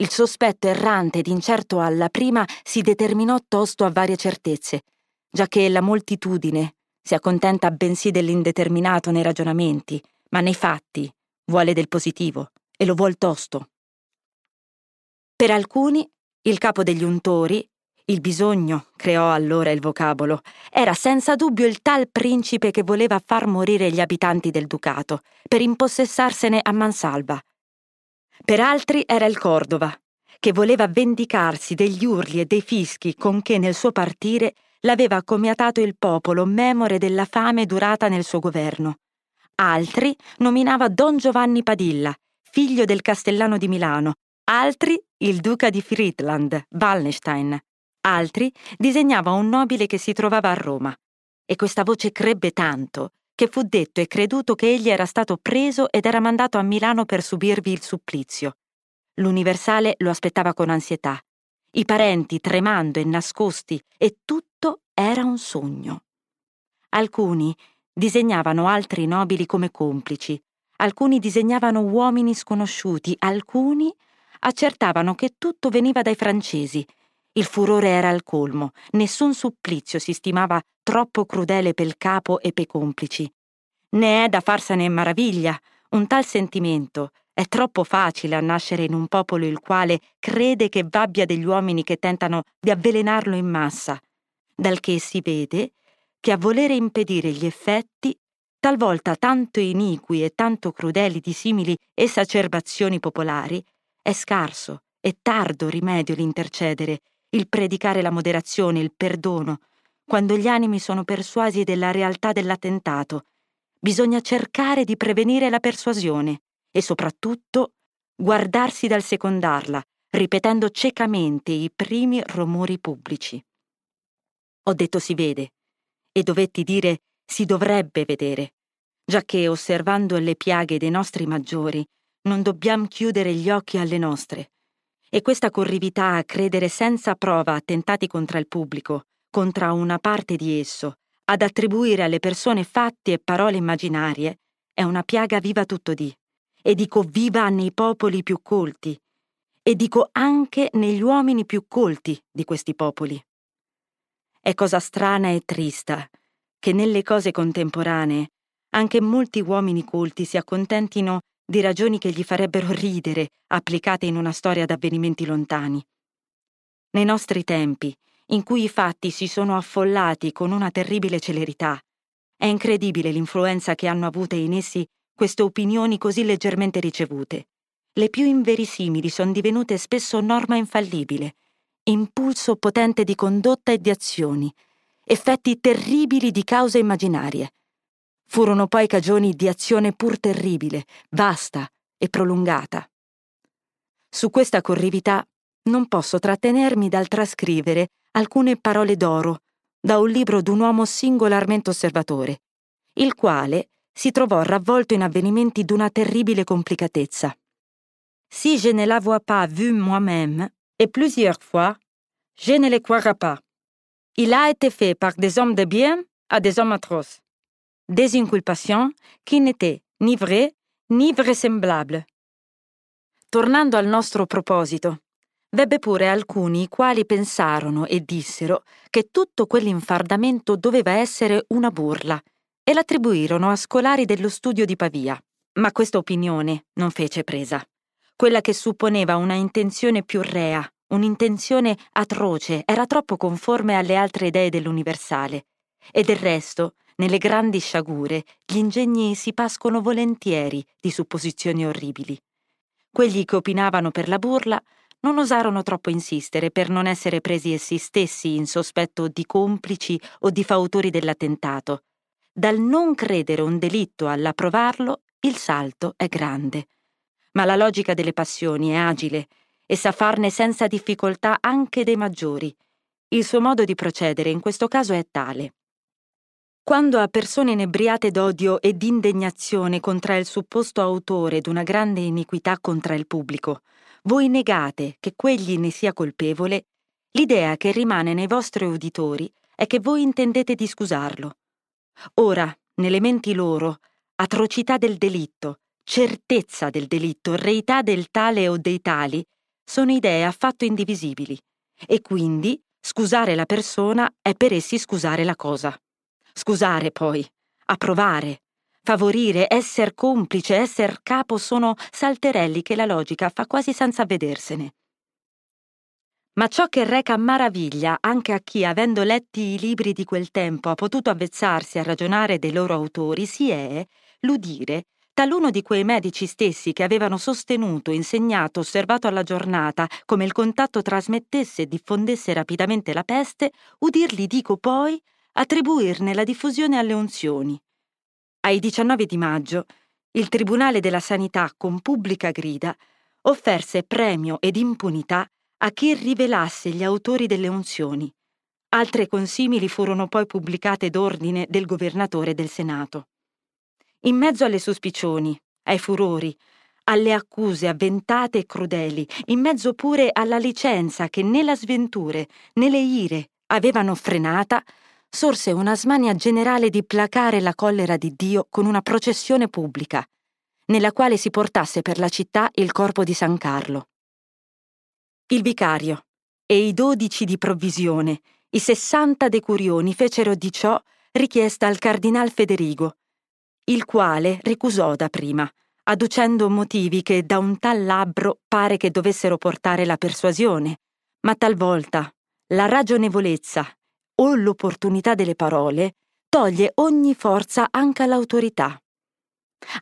il sospetto errante ed incerto alla prima si determinò tosto a varie certezze, giacché la moltitudine si accontenta bensì dell'indeterminato nei ragionamenti, ma nei fatti vuole del positivo e lo vuol tosto. Per alcuni, il capo degli untori, il bisogno, creò allora il vocabolo, era senza dubbio il tal principe che voleva far morire gli abitanti del ducato, per impossessarsene a mansalva, per altri era il Cordova, che voleva vendicarsi degli urli e dei fischi con che nel suo partire l'aveva accomiatato il popolo memore della fame durata nel suo governo. Altri nominava Don Giovanni Padilla, figlio del castellano di Milano, altri il duca di Friedland, Wallenstein, altri disegnava un nobile che si trovava a Roma. E questa voce crebbe tanto che fu detto e creduto che egli era stato preso ed era mandato a Milano per subirvi il supplizio. L'universale lo aspettava con ansietà, i parenti tremando e nascosti, e tutto era un sogno. Alcuni disegnavano altri nobili come complici, alcuni disegnavano uomini sconosciuti, alcuni accertavano che tutto veniva dai francesi. Il furore era al colmo, nessun supplizio si stimava troppo crudele pel capo e pei complici. Ne è da farsene maraviglia. Un tal sentimento è troppo facile a nascere in un popolo il quale crede che v'abbia degli uomini che tentano di avvelenarlo in massa, dal che si vede che a volere impedire gli effetti, talvolta tanto iniqui e tanto crudeli di simili esacerbazioni popolari, è scarso e tardo rimedio l'intercedere, il predicare la moderazione, il perdono, quando gli animi sono persuasi della realtà dell'attentato, bisogna cercare di prevenire la persuasione e soprattutto guardarsi dal secondarla, ripetendo ciecamente i primi rumori pubblici. Ho detto si vede, e dovetti dire si dovrebbe vedere, giacché osservando le piaghe dei nostri maggiori non dobbiamo chiudere gli occhi alle nostre. E questa corrività a credere senza prova attentati contro il pubblico, contra una parte di esso, ad attribuire alle persone fatti e parole immaginarie, è una piaga viva tutto di. E dico viva nei popoli più colti, e dico anche negli uomini più colti di questi popoli. È cosa strana e trista che nelle cose contemporanee anche molti uomini colti si accontentino di ragioni che gli farebbero ridere applicate in una storia d'avvenimenti lontani. Nei nostri tempi, in cui i fatti si sono affollati con una terribile celerità. È incredibile l'influenza che hanno avute in essi queste opinioni così leggermente ricevute. Le più inverosimili sono divenute spesso norma infallibile, impulso potente di condotta e di azioni, effetti terribili di cause immaginarie. Furono poi cagioni di azione pur terribile, vasta e prolungata. Su questa corrività non posso trattenermi dal trascrivere alcune parole d'oro da un libro d'un uomo singolarmente osservatore, il quale si trovò ravvolto in avvenimenti d'una terribile complicatezza. Si je ne l'avois pas vu moi-même, et plusieurs fois, je ne le croirai pas. Il a été fait par des hommes de bien à des hommes atroces. Des inculpations qui n'étaient ni vraies ni vraisemblables. Tornando al nostro proposito, Vebbe pure alcuni i quali pensarono e dissero che tutto quell'infardamento doveva essere una burla e l'attribuirono a scolari dello studio di Pavia. Ma questa opinione non fece presa. Quella che supponeva una intenzione più rea, un'intenzione atroce, era troppo conforme alle altre idee dell'universale. E del resto, nelle grandi sciagure, gli ingegni si pascono volentieri di supposizioni orribili. Quelli che opinavano per la burla non osarono troppo insistere per non essere presi essi stessi in sospetto di complici o di fautori dell'attentato, dal non credere un delitto all'approvarlo, il salto è grande. Ma la logica delle passioni è agile e sa farne senza difficoltà anche dei maggiori. Il suo modo di procedere in questo caso è tale. Quando a persone inebriate d'odio e d'indignazione contra il supposto autore d'una grande iniquità contra il pubblico, voi negate che quegli ne sia colpevole, l'idea che rimane nei vostri uditori è che voi intendete di scusarlo. Ora, nelle menti loro, atrocità del delitto, certezza del delitto, reità del tale o dei tali, sono idee affatto indivisibili, e quindi scusare la persona è per essi scusare la cosa. Scusare poi, approvare, favorire, esser complice, esser capo sono salterelli che la logica fa quasi senza vedersene. Ma ciò che reca maraviglia anche a chi, avendo letti i libri di quel tempo, ha potuto avvezzarsi a ragionare dei loro autori, si è l'udire taluno di quei medici stessi che avevano sostenuto, insegnato, osservato alla giornata come il contatto trasmettesse e diffondesse rapidamente la peste, udirli, dico poi, attribuirne la diffusione alle unzioni. Ai 19 di maggio, il Tribunale della Sanità, con pubblica grida, offerse premio ed impunità a chi rivelasse gli autori delle unzioni. Altre consimili furono poi pubblicate d'ordine del governatore del Senato. In mezzo alle sospicioni, ai furori, alle accuse avventate e crudeli, in mezzo pure alla licenza che né la sventure né le ire avevano frenata, sorse una smania generale di placare la collera di Dio con una processione pubblica, nella quale si portasse per la città il corpo di San Carlo. Il vicario e i dodici di provvisione, i sessanta decurioni fecero di ciò richiesta al cardinal Federigo, il quale ricusò dapprima, adducendo motivi che da un tal labbro pare che dovessero portare la persuasione, ma talvolta la ragionevolezza o l'opportunità delle parole toglie ogni forza anche all'autorità.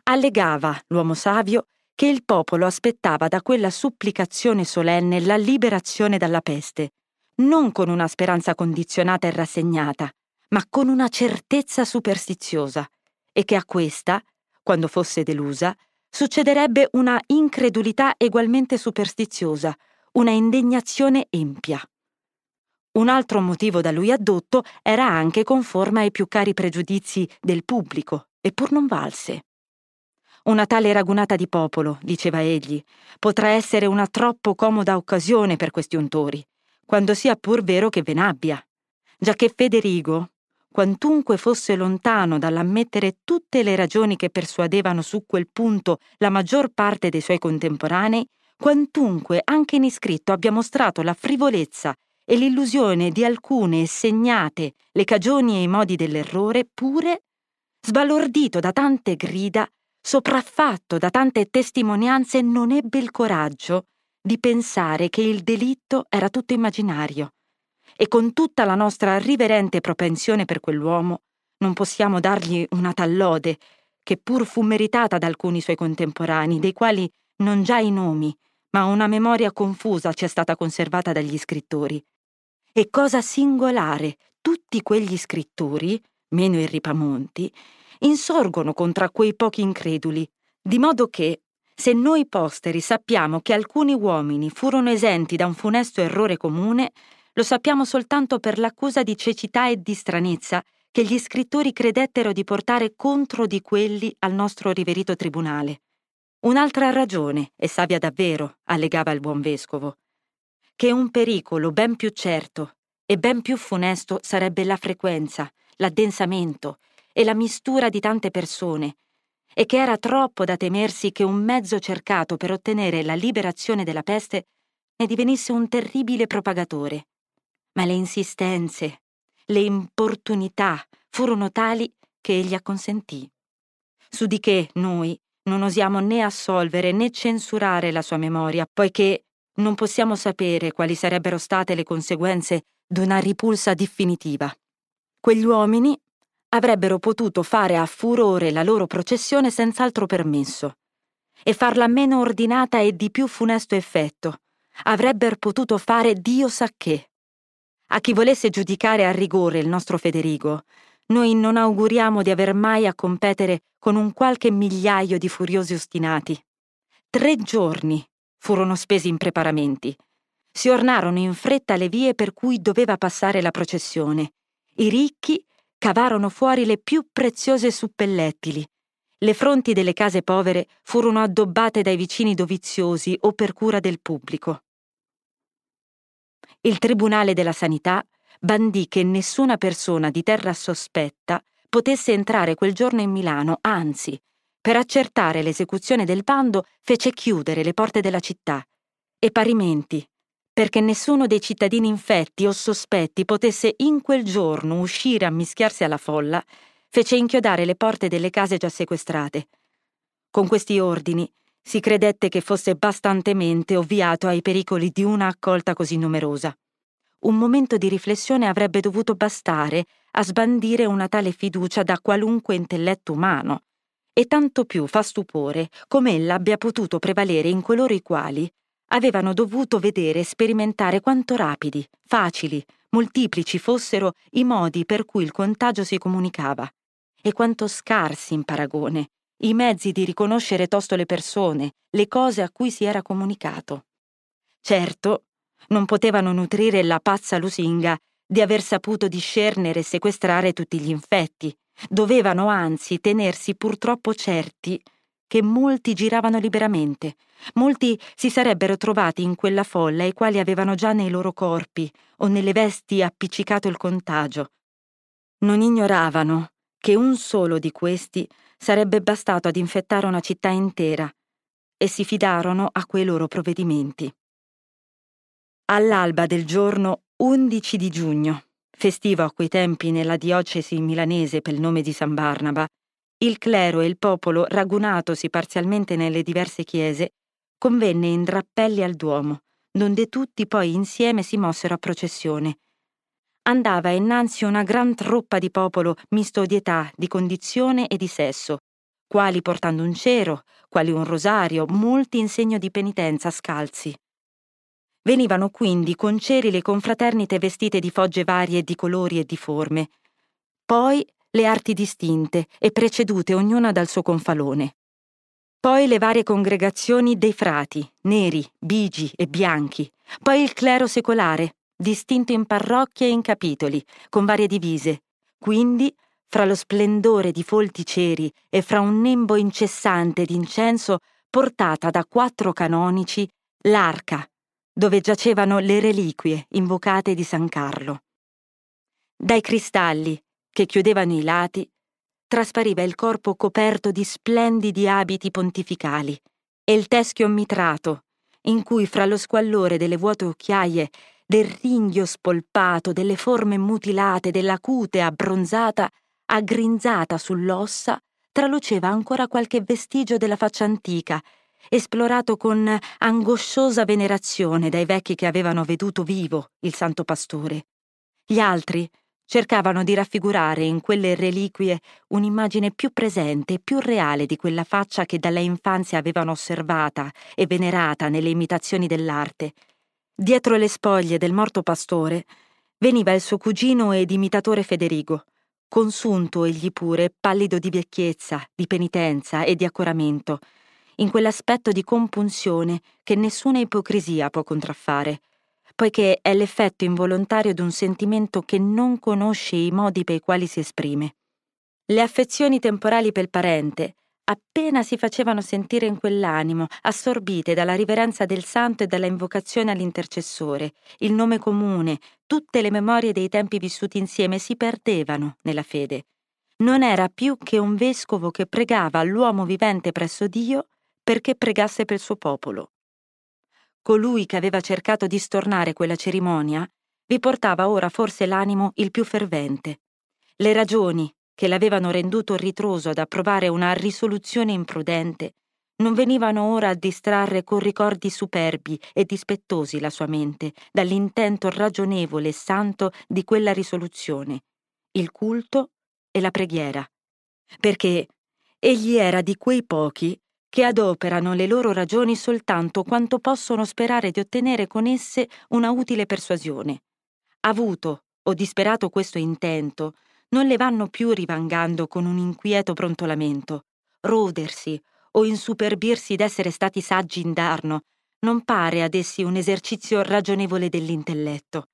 Allegava l'uomo savio che il popolo aspettava da quella supplicazione solenne la liberazione dalla peste, non con una speranza condizionata e rassegnata, ma con una certezza superstiziosa, e che a questa, quando fosse delusa, succederebbe una incredulità egualmente superstiziosa, una indignazione empia. Un altro motivo da lui addotto era anche conforme ai più cari pregiudizi del pubblico, eppur non valse. Una tale ragunata di popolo, diceva egli, potrà essere una troppo comoda occasione per questi untori, quando sia pur vero che ve n'abbia, giacché Federigo, quantunque fosse lontano dall'ammettere tutte le ragioni che persuadevano su quel punto la maggior parte dei suoi contemporanei, quantunque anche in iscritto abbia mostrato la frivolezza e l'illusione di alcune segnate le cagioni e i modi dell'errore, pure, sbalordito da tante grida, sopraffatto da tante testimonianze, non ebbe il coraggio di pensare che il delitto era tutto immaginario. E con tutta la nostra riverente propensione per quell'uomo, non possiamo dargli una tal lode, che pur fu meritata da alcuni suoi contemporanei, dei quali non già i nomi, ma una memoria confusa ci è stata conservata dagli scrittori. E cosa singolare, tutti quegli scrittori, meno il Ripamonti, insorgono contro quei pochi increduli, di modo che, se noi posteri sappiamo che alcuni uomini furono esenti da un funesto errore comune, lo sappiamo soltanto per l'accusa di cecità e di stranezza che gli scrittori credettero di portare contro di quelli al nostro riverito tribunale. Un'altra ragione, e savia davvero, allegava il buon vescovo, che un pericolo ben più certo e ben più funesto sarebbe la frequenza, l'addensamento, e la mistura di tante persone, e che era troppo da temersi che un mezzo cercato per ottenere la liberazione della peste ne divenisse un terribile propagatore. Ma le insistenze, le importunità furono tali che egli acconsentì. Su di che noi non osiamo né assolvere né censurare la sua memoria, poiché non possiamo sapere quali sarebbero state le conseguenze d'una ripulsa definitiva. Quegli uomini avrebbero potuto fare a furore la loro processione senz'altro permesso e farla meno ordinata e di più funesto effetto. Avrebbero potuto fare Dio sa che. A chi volesse giudicare a rigore il nostro Federigo, noi non auguriamo di aver mai a competere con un qualche migliaio di furiosi ostinati. Tre giorni furono spesi in preparamenti. Si ornarono in fretta le vie per cui doveva passare la processione. I ricchi cavarono fuori le più preziose suppellettili. Le fronti delle case povere furono addobbate dai vicini doviziosi o per cura del pubblico. Il Tribunale della Sanità bandì che nessuna persona di terra sospetta potesse entrare quel giorno in Milano, anzi, per accertare l'esecuzione del bando fece chiudere le porte della città e parimenti, perché nessuno dei cittadini infetti o sospetti potesse in quel giorno uscire a mischiarsi alla folla, fece inchiodare le porte delle case già sequestrate. Con questi ordini si credette che fosse bastantemente ovviato ai pericoli di una accolta così numerosa un momento di riflessione avrebbe dovuto bastare a sbandire una tale fiducia da qualunque intelletto umano. E tanto più fa stupore come ella abbia potuto prevalere in coloro i quali avevano dovuto vedere e sperimentare quanto rapidi, facili, moltiplici fossero i modi per cui il contagio si comunicava, e quanto scarsi in paragone i mezzi di riconoscere tosto le persone, le cose a cui si era comunicato. Certo, non potevano nutrire la pazza lusinga di aver saputo discernere e sequestrare tutti gli infetti. Dovevano anzi tenersi purtroppo certi che molti giravano liberamente, molti si sarebbero trovati in quella folla i quali avevano già nei loro corpi o nelle vesti appiccicato il contagio. Non ignoravano che un solo di questi sarebbe bastato ad infettare una città intera e si fidarono a quei loro provvedimenti. All'alba del giorno 11 di giugno, festivo a quei tempi nella diocesi milanese per il nome di San Barnaba, il clero e il popolo, ragunatosi parzialmente nelle diverse chiese, convenne in drappelli al Duomo, donde tutti poi insieme si mossero a processione. Andava innanzi una gran truppa di popolo misto di età, di condizione e di sesso, quali portando un cero, quali un rosario, molti in segno di penitenza scalzi. Venivano quindi con ceri le confraternite vestite di fogge varie di colori e di forme. Poi le arti distinte e precedute ognuna dal suo confalone. Poi le varie congregazioni dei frati, neri, bigi e bianchi. Poi il clero secolare, distinto in parrocchie e in capitoli, con varie divise. Quindi, fra lo splendore di folti ceri e fra un nembo incessante d'incenso portata da quattro canonici, l'arca, dove giacevano le reliquie invocate di San Carlo. Dai cristalli che chiudevano i lati traspariva il corpo coperto di splendidi abiti pontificali e il teschio mitrato, in cui fra lo squallore delle vuote occhiaie, del ringhio spolpato, delle forme mutilate, della cute abbronzata, aggrinzata sull'ossa, traluceva ancora qualche vestigio della faccia antica esplorato con angosciosa venerazione dai vecchi che avevano veduto vivo il santo pastore. Gli altri cercavano di raffigurare in quelle reliquie un'immagine più presente e più reale di quella faccia che dalla infanzia avevano osservata e venerata nelle imitazioni dell'arte. Dietro le spoglie del morto pastore veniva il suo cugino ed imitatore Federigo, consunto egli pure, pallido di vecchiezza, di penitenza e di accoramento, in quell'aspetto di compunzione che nessuna ipocrisia può contraffare, poiché è l'effetto involontario di un sentimento che non conosce i modi per i quali si esprime. Le affezioni temporali per il parente appena si facevano sentire in quell'animo, assorbite dalla riverenza del santo e dalla invocazione all'intercessore, il nome comune, tutte le memorie dei tempi vissuti insieme si perdevano nella fede. Non era più che un vescovo che pregava all'uomo vivente presso Dio perché pregasse per il suo popolo. Colui che aveva cercato di stornare quella cerimonia vi portava ora forse l'animo il più fervente. Le ragioni che l'avevano renduto ritroso ad approvare una risoluzione imprudente non venivano ora a distrarre con ricordi superbi e dispettosi la sua mente dall'intento ragionevole e santo di quella risoluzione, il culto e la preghiera, perché egli era di quei pochi che adoperano le loro ragioni soltanto quanto possono sperare di ottenere con esse una utile persuasione. Avuto o disperato questo intento, non le vanno più rivangando con un inquieto prontolamento. Rodersi o insuperbirsi d'essere stati saggi indarno non pare ad essi un esercizio ragionevole dell'intelletto.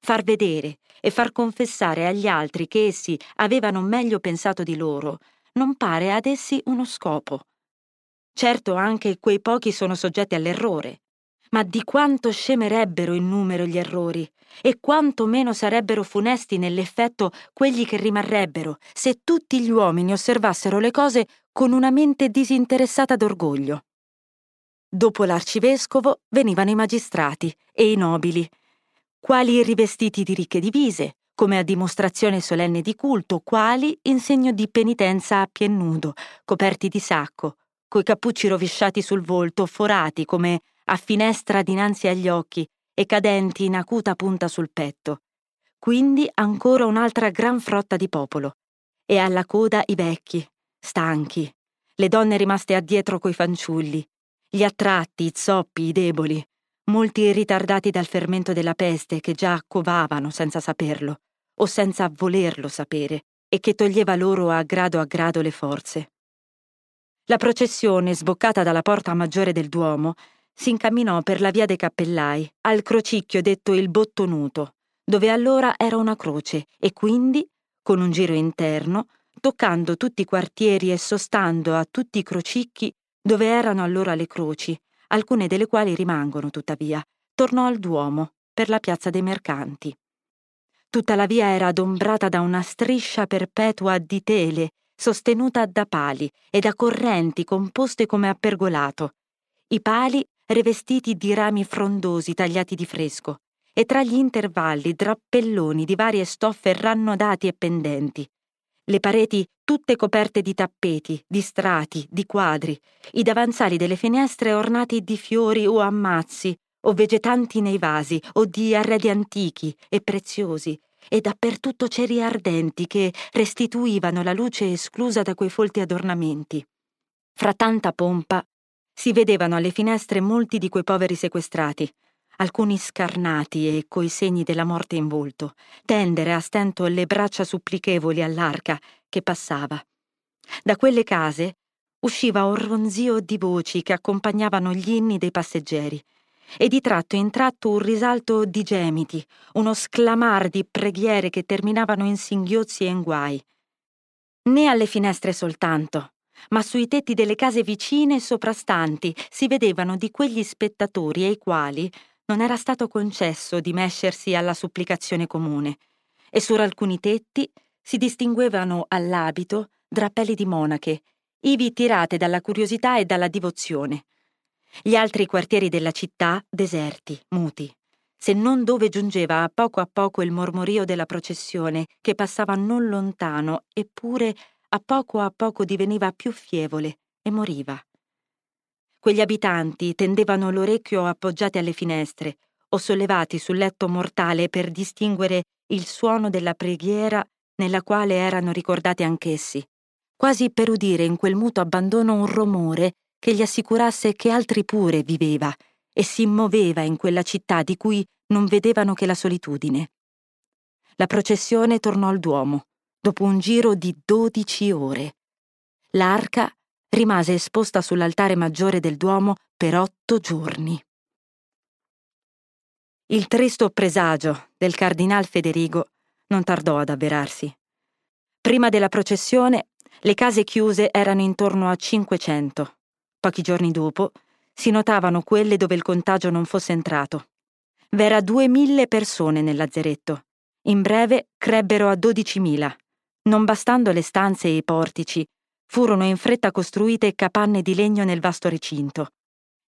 Far vedere e far confessare agli altri che essi avevano meglio pensato di loro non pare ad essi uno scopo. Certo anche quei pochi sono soggetti all'errore, ma di quanto scemerebbero in numero gli errori e quanto meno sarebbero funesti nell'effetto quelli che rimarrebbero se tutti gli uomini osservassero le cose con una mente disinteressata d'orgoglio. Dopo l'arcivescovo venivano i magistrati e i nobili, quali rivestiti di ricche divise, come a dimostrazione solenne di culto, quali in segno di penitenza a pien nudo, coperti di sacco, coi cappucci rovesciati sul volto, forati come a finestra dinanzi agli occhi e cadenti in acuta punta sul petto. Quindi ancora un'altra gran frotta di popolo. E alla coda i vecchi, stanchi, le donne rimaste addietro coi fanciulli, gli attratti, i zoppi, i deboli, molti ritardati dal fermento della peste che già covavano senza saperlo, o senza volerlo sapere, e che toglieva loro a grado a grado le forze. La processione, sboccata dalla porta maggiore del Duomo, si incamminò per la via dei Cappellai, al crocicchio detto il Bottonuto, dove allora era una croce, e quindi, con un giro interno, toccando tutti i quartieri e sostando a tutti i crocicchi dove erano allora le croci, alcune delle quali rimangono tuttavia, tornò al Duomo, per la piazza dei mercanti. Tutta la via era adombrata da una striscia perpetua di tele, sostenuta da pali e da correnti composte come a pergolato. I pali rivestiti di rami frondosi tagliati di fresco, e tra gli intervalli drappelloni di varie stoffe rannodati e pendenti, le pareti tutte coperte di tappeti, di strati, di quadri, i davanzali delle finestre ornati di fiori o ammazzi, o vegetanti nei vasi, o di arredi antichi e preziosi, e dappertutto ceri ardenti che restituivano la luce esclusa da quei folti adornamenti. Fra tanta pompa si vedevano alle finestre molti di quei poveri sequestrati, alcuni scarnati e coi segni della morte in volto, tendere a stento le braccia supplichevoli all'arca che passava. Da quelle case usciva un ronzio di voci che accompagnavano gli inni dei passeggeri, e di tratto in tratto un risalto di gemiti, uno sclamar di preghiere che terminavano in singhiozzi e in guai. Né alle finestre soltanto, ma sui tetti delle case vicine e soprastanti si vedevano di quegli spettatori ai quali non era stato concesso di mescersi alla supplicazione comune, e su alcuni tetti si distinguevano all'abito drappelli di monache, ivi tirate dalla curiosità e dalla divozione. Gli altri quartieri della città deserti, muti, se non dove giungeva a poco a poco il mormorio della processione che passava non lontano, eppure a poco a poco diveniva più fievole e moriva. Quegli abitanti tendevano l'orecchio appoggiati alle finestre o sollevati sul letto mortale per distinguere il suono della preghiera nella quale erano ricordati anch'essi, quasi per udire in quel muto abbandono un rumore che gli assicurasse che altri pure viveva e si muoveva in quella città di cui non vedevano che la solitudine. La processione tornò al Duomo, dopo un giro di dodici ore. L'arca rimase esposta sull'altare maggiore del Duomo per otto giorni. Il tristo presagio del cardinal Federigo non tardò ad avverarsi. Prima della processione, le case chiuse erano intorno a 500. Pochi giorni dopo, si notavano quelle dove il contagio non fosse entrato. V'era duemila persone nel lazzeretto. In breve crebbero a 12.000. Non bastando le stanze e i portici, furono in fretta costruite capanne di legno nel vasto recinto.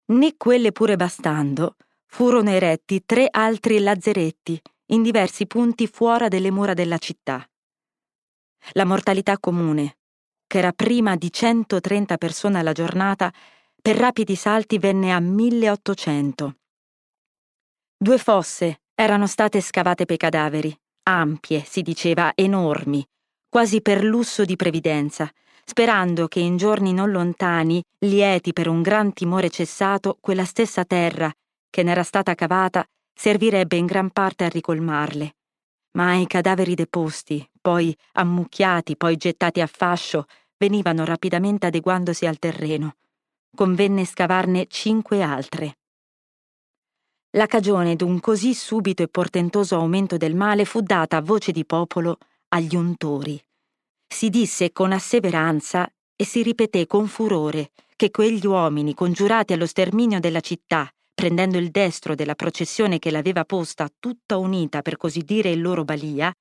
Né quelle pure bastando, furono eretti tre altri lazzeretti in diversi punti fuori delle mura della città. La mortalità comune, che era prima di 130 persone alla giornata, per rapidi salti venne a 1800. Due fosse erano state scavate per i cadaveri, ampie, si diceva, enormi, quasi per lusso di previdenza, sperando che in giorni non lontani, lieti per un gran timore cessato, quella stessa terra, che n'era stata cavata, servirebbe in gran parte a ricolmarle. Ma i cadaveri deposti, poi ammucchiati, poi gettati a fascio, venivano rapidamente adeguandosi al terreno. Convenne scavarne cinque altre. La cagione d'un così subito e portentoso aumento del male fu data a voce di popolo agli untori. Si disse con asseveranza e si ripeté con furore che quegli uomini congiurati allo sterminio della città, prendendo il destro della processione che l'aveva posta tutta unita per così dire in loro balia,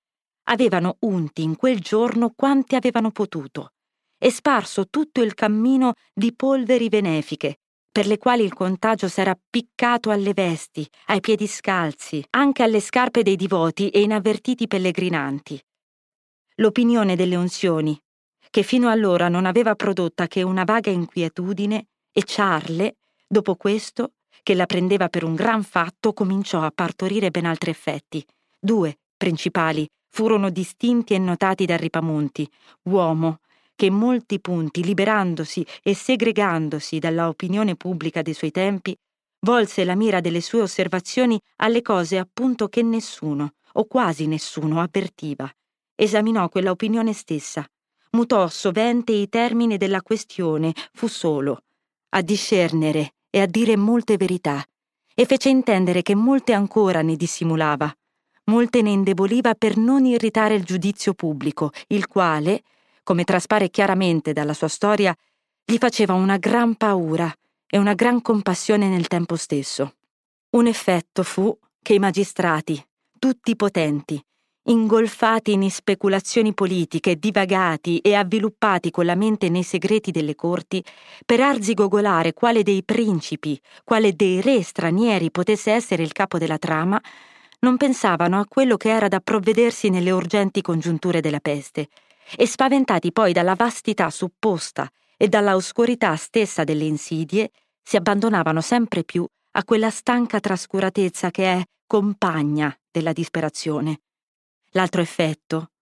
avevano unti in quel giorno quanti avevano potuto e sparso tutto il cammino di polveri benefiche, per le quali il contagio s'era appiccato alle vesti, ai piedi scalzi, anche alle scarpe dei divoti e inavvertiti pellegrinanti. L'opinione delle unzioni, che fino allora non aveva prodotta che una vaga inquietudine, e Charle, dopo questo, che la prendeva per un gran fatto, cominciò a partorire ben altri effetti. Due, principali, furono distinti e notati da Ripamonti, uomo che in molti punti, liberandosi e segregandosi dalla opinione pubblica dei suoi tempi, volse la mira delle sue osservazioni alle cose appunto che nessuno, o quasi nessuno, avvertiva. Esaminò quella opinione stessa, mutò sovente i termini della questione, fu solo a discernere e a dire molte verità, e fece intendere che molte ancora ne dissimulava, molte ne indeboliva per non irritare il giudizio pubblico, il quale, come traspare chiaramente dalla sua storia, gli faceva una gran paura e una gran compassione nel tempo stesso. Un effetto fu che i magistrati, tutti potenti, ingolfati in speculazioni politiche, divagati e avviluppati con la mente nei segreti delle corti, per arzigogolare quale dei principi, quale dei re stranieri potesse essere il capo della trama, non pensavano a quello che era da provvedersi nelle urgenti congiunture della peste, e spaventati poi dalla vastità supposta e dalla oscurità stessa delle insidie, si abbandonavano sempre più a quella stanca trascuratezza che è compagna della disperazione. L'altro effetto,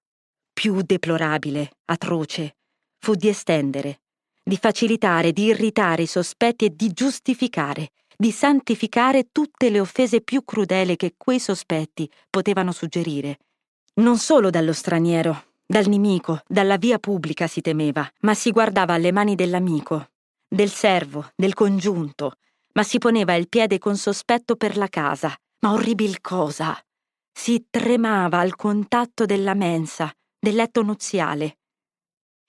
più deplorabile, atroce, fu di estendere, di facilitare, di irritare i sospetti e di giustificare, di santificare tutte le offese più crudele che quei sospetti potevano suggerire. Non solo dallo straniero, dal nemico, dalla via pubblica si temeva, ma si guardava alle mani dell'amico, del servo, del congiunto, ma si poneva il piede con sospetto per la casa. Ma orribil cosa! Si tremava al contatto della mensa, del letto nuziale.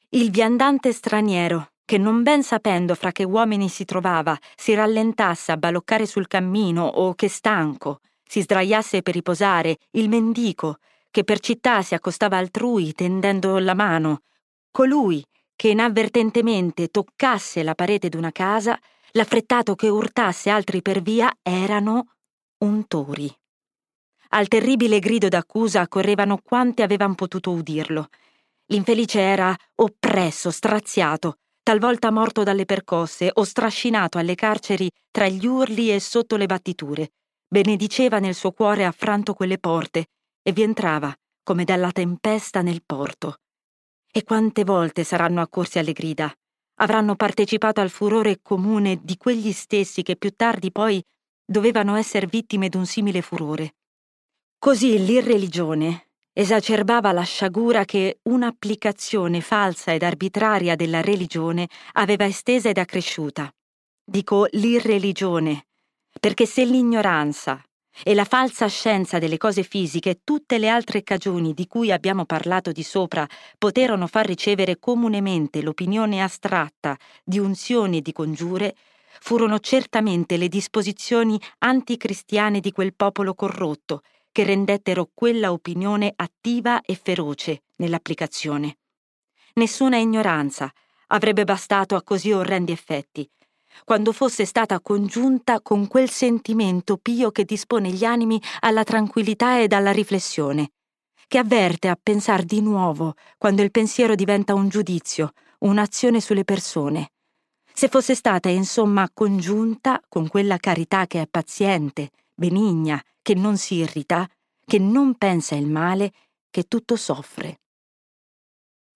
Il viandante straniero, che non ben sapendo fra che uomini si trovava, si rallentasse a baloccare sul cammino o che stanco si sdraiasse per riposare, il mendico, che per città si accostava altrui tendendo la mano, colui che inavvertentemente toccasse la parete d'una casa, l'affrettato che urtasse altri per via erano untori. Al terribile grido d'accusa accorrevano quanti avevano potuto udirlo. L'infelice era oppresso, straziato, talvolta morto dalle percosse o strascinato alle carceri tra gli urli e sotto le battiture. Benediceva nel suo cuore affranto quelle porte e vi entrava come dalla tempesta nel porto. E quante volte saranno accorsi alle grida? Avranno partecipato al furore comune di quegli stessi che più tardi poi dovevano essere vittime d'un simile furore. Così l'irreligione esacerbava la sciagura che un'applicazione falsa ed arbitraria della religione aveva estesa ed accresciuta. Dico l'irreligione, perché se l'ignoranza e la falsa scienza delle cose fisiche e tutte le altre cagioni di cui abbiamo parlato di sopra poterono far ricevere comunemente l'opinione astratta di unzioni e di congiure, furono certamente le disposizioni anticristiane di quel popolo corrotto che rendettero quella opinione attiva e feroce nell'applicazione. Nessuna ignoranza avrebbe bastato a così orrendi effetti, quando fosse stata congiunta con quel sentimento pio che dispone gli animi alla tranquillità ed alla riflessione, che avverte a pensare di nuovo quando il pensiero diventa un giudizio, un'azione sulle persone. Se fosse stata insomma congiunta con quella carità che è paziente, benigna, che non si irrita, che non pensa il male, che tutto soffre.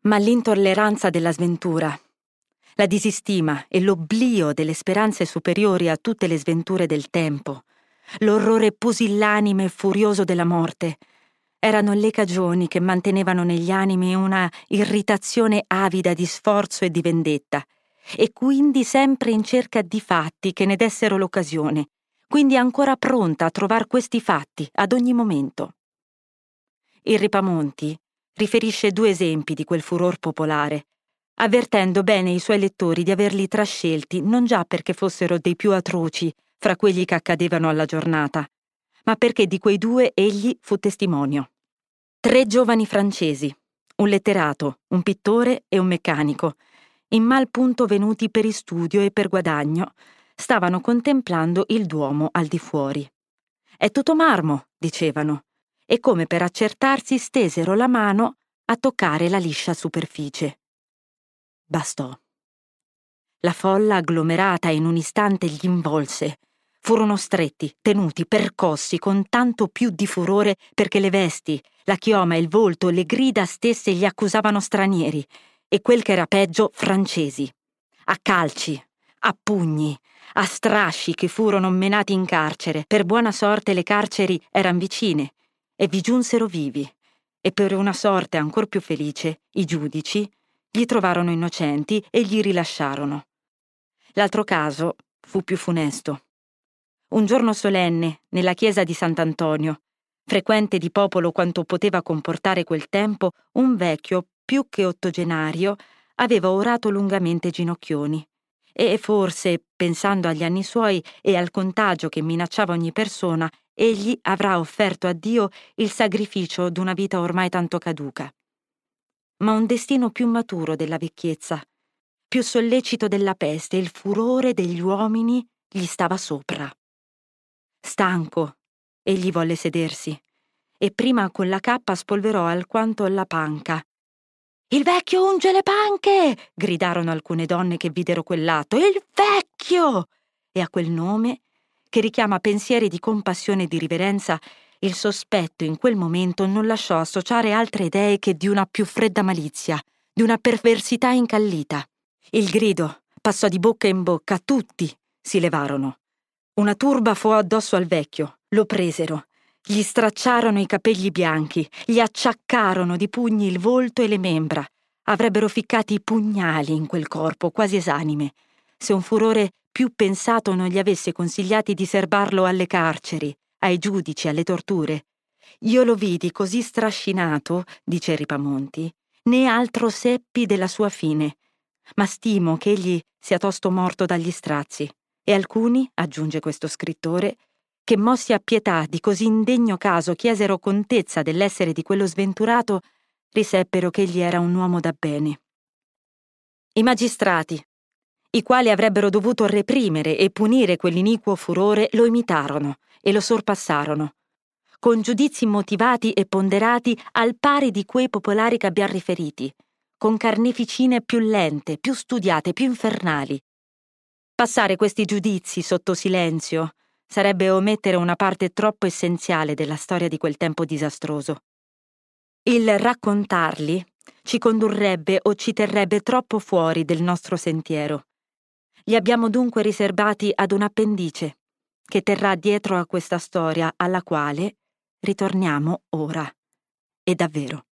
Ma l'intolleranza della sventura, la disistima e l'oblio delle speranze superiori a tutte le sventure del tempo, l'orrore pusillanime e furioso della morte, Erano le cagioni che mantenevano negli animi una irritazione avida di sforzo e di vendetta, e quindi sempre in cerca di fatti che ne dessero l'occasione, quindi ancora pronta a trovar questi fatti ad ogni momento. Il Ripamonti riferisce due esempi di quel furor popolare, avvertendo bene i suoi lettori di averli trascelti non già perché fossero dei più atroci fra quelli che accadevano alla giornata, ma perché di quei due egli fu testimonio. Tre giovani francesi, un letterato, un pittore e un meccanico, in mal punto venuti per studio e per guadagno, stavano contemplando il Duomo al di fuori. È tutto marmo, dicevano, e come per accertarsi stesero la mano a toccare la liscia superficie. Bastò. La folla agglomerata in un istante gli involse. Furono stretti, tenuti, percossi con tanto più di furore perché le vesti, la chioma, il volto, le grida stesse gli accusavano stranieri e quel che era peggio francesi. A calci, a pugni, a strasci che furono menati in carcere. Per buona sorte le carceri eran vicine e vi giunsero vivi. E per una sorte ancor più felice, i giudici gli trovarono innocenti e gli rilasciarono. L'altro caso fu più funesto. Un giorno solenne, nella chiesa di Sant'Antonio, frequente di popolo quanto poteva comportare quel tempo, un vecchio, più che ottogenario, aveva orato lungamente ginocchioni. E forse, pensando agli anni suoi e al contagio che minacciava ogni persona, egli avrà offerto a Dio il sacrificio d'una vita ormai tanto caduca ma un destino più maturo della vecchiezza, più sollecito della peste, il furore degli uomini gli stava sopra. Stanco, egli volle sedersi, e prima con la cappa spolverò alquanto la panca. Il vecchio unge le panche! gridarono alcune donne che videro quell'atto. Il vecchio! E a quel nome, che richiama pensieri di compassione e di riverenza, il sospetto in quel momento non lasciò associare altre idee che di una più fredda malizia, di una perversità incallita. Il grido passò di bocca in bocca, tutti si levarono. Una turba fu addosso al vecchio, lo presero, gli stracciarono i capelli bianchi, gli acciaccarono di pugni il volto e le membra. Avrebbero ficcati i pugnali in quel corpo, quasi esanime, se un furore più pensato non gli avesse consigliati di serbarlo alle carceri, ai giudici, alle torture. Io lo vidi così strascinato, dice Ripamonti, né altro seppi della sua fine, ma stimo che egli sia tosto morto dagli strazi. E alcuni, aggiunge questo scrittore, che mossi a pietà di così indegno caso chiesero contezza dell'essere di quello sventurato, riseppero che egli era un uomo da bene. I magistrati, i quali avrebbero dovuto reprimere e punire quell'iniquo furore, lo imitarono e lo sorpassarono, con giudizi motivati e ponderati al pari di quei popolari che abbiamo riferiti, con carneficine più lente, più studiate, più infernali. Passare questi giudizi sotto silenzio sarebbe omettere una parte troppo essenziale della storia di quel tempo disastroso. Il raccontarli ci condurrebbe o ci terrebbe troppo fuori del nostro sentiero. Li abbiamo dunque riservati ad un appendice, che terrà dietro a questa storia alla quale ritorniamo ora. E davvero.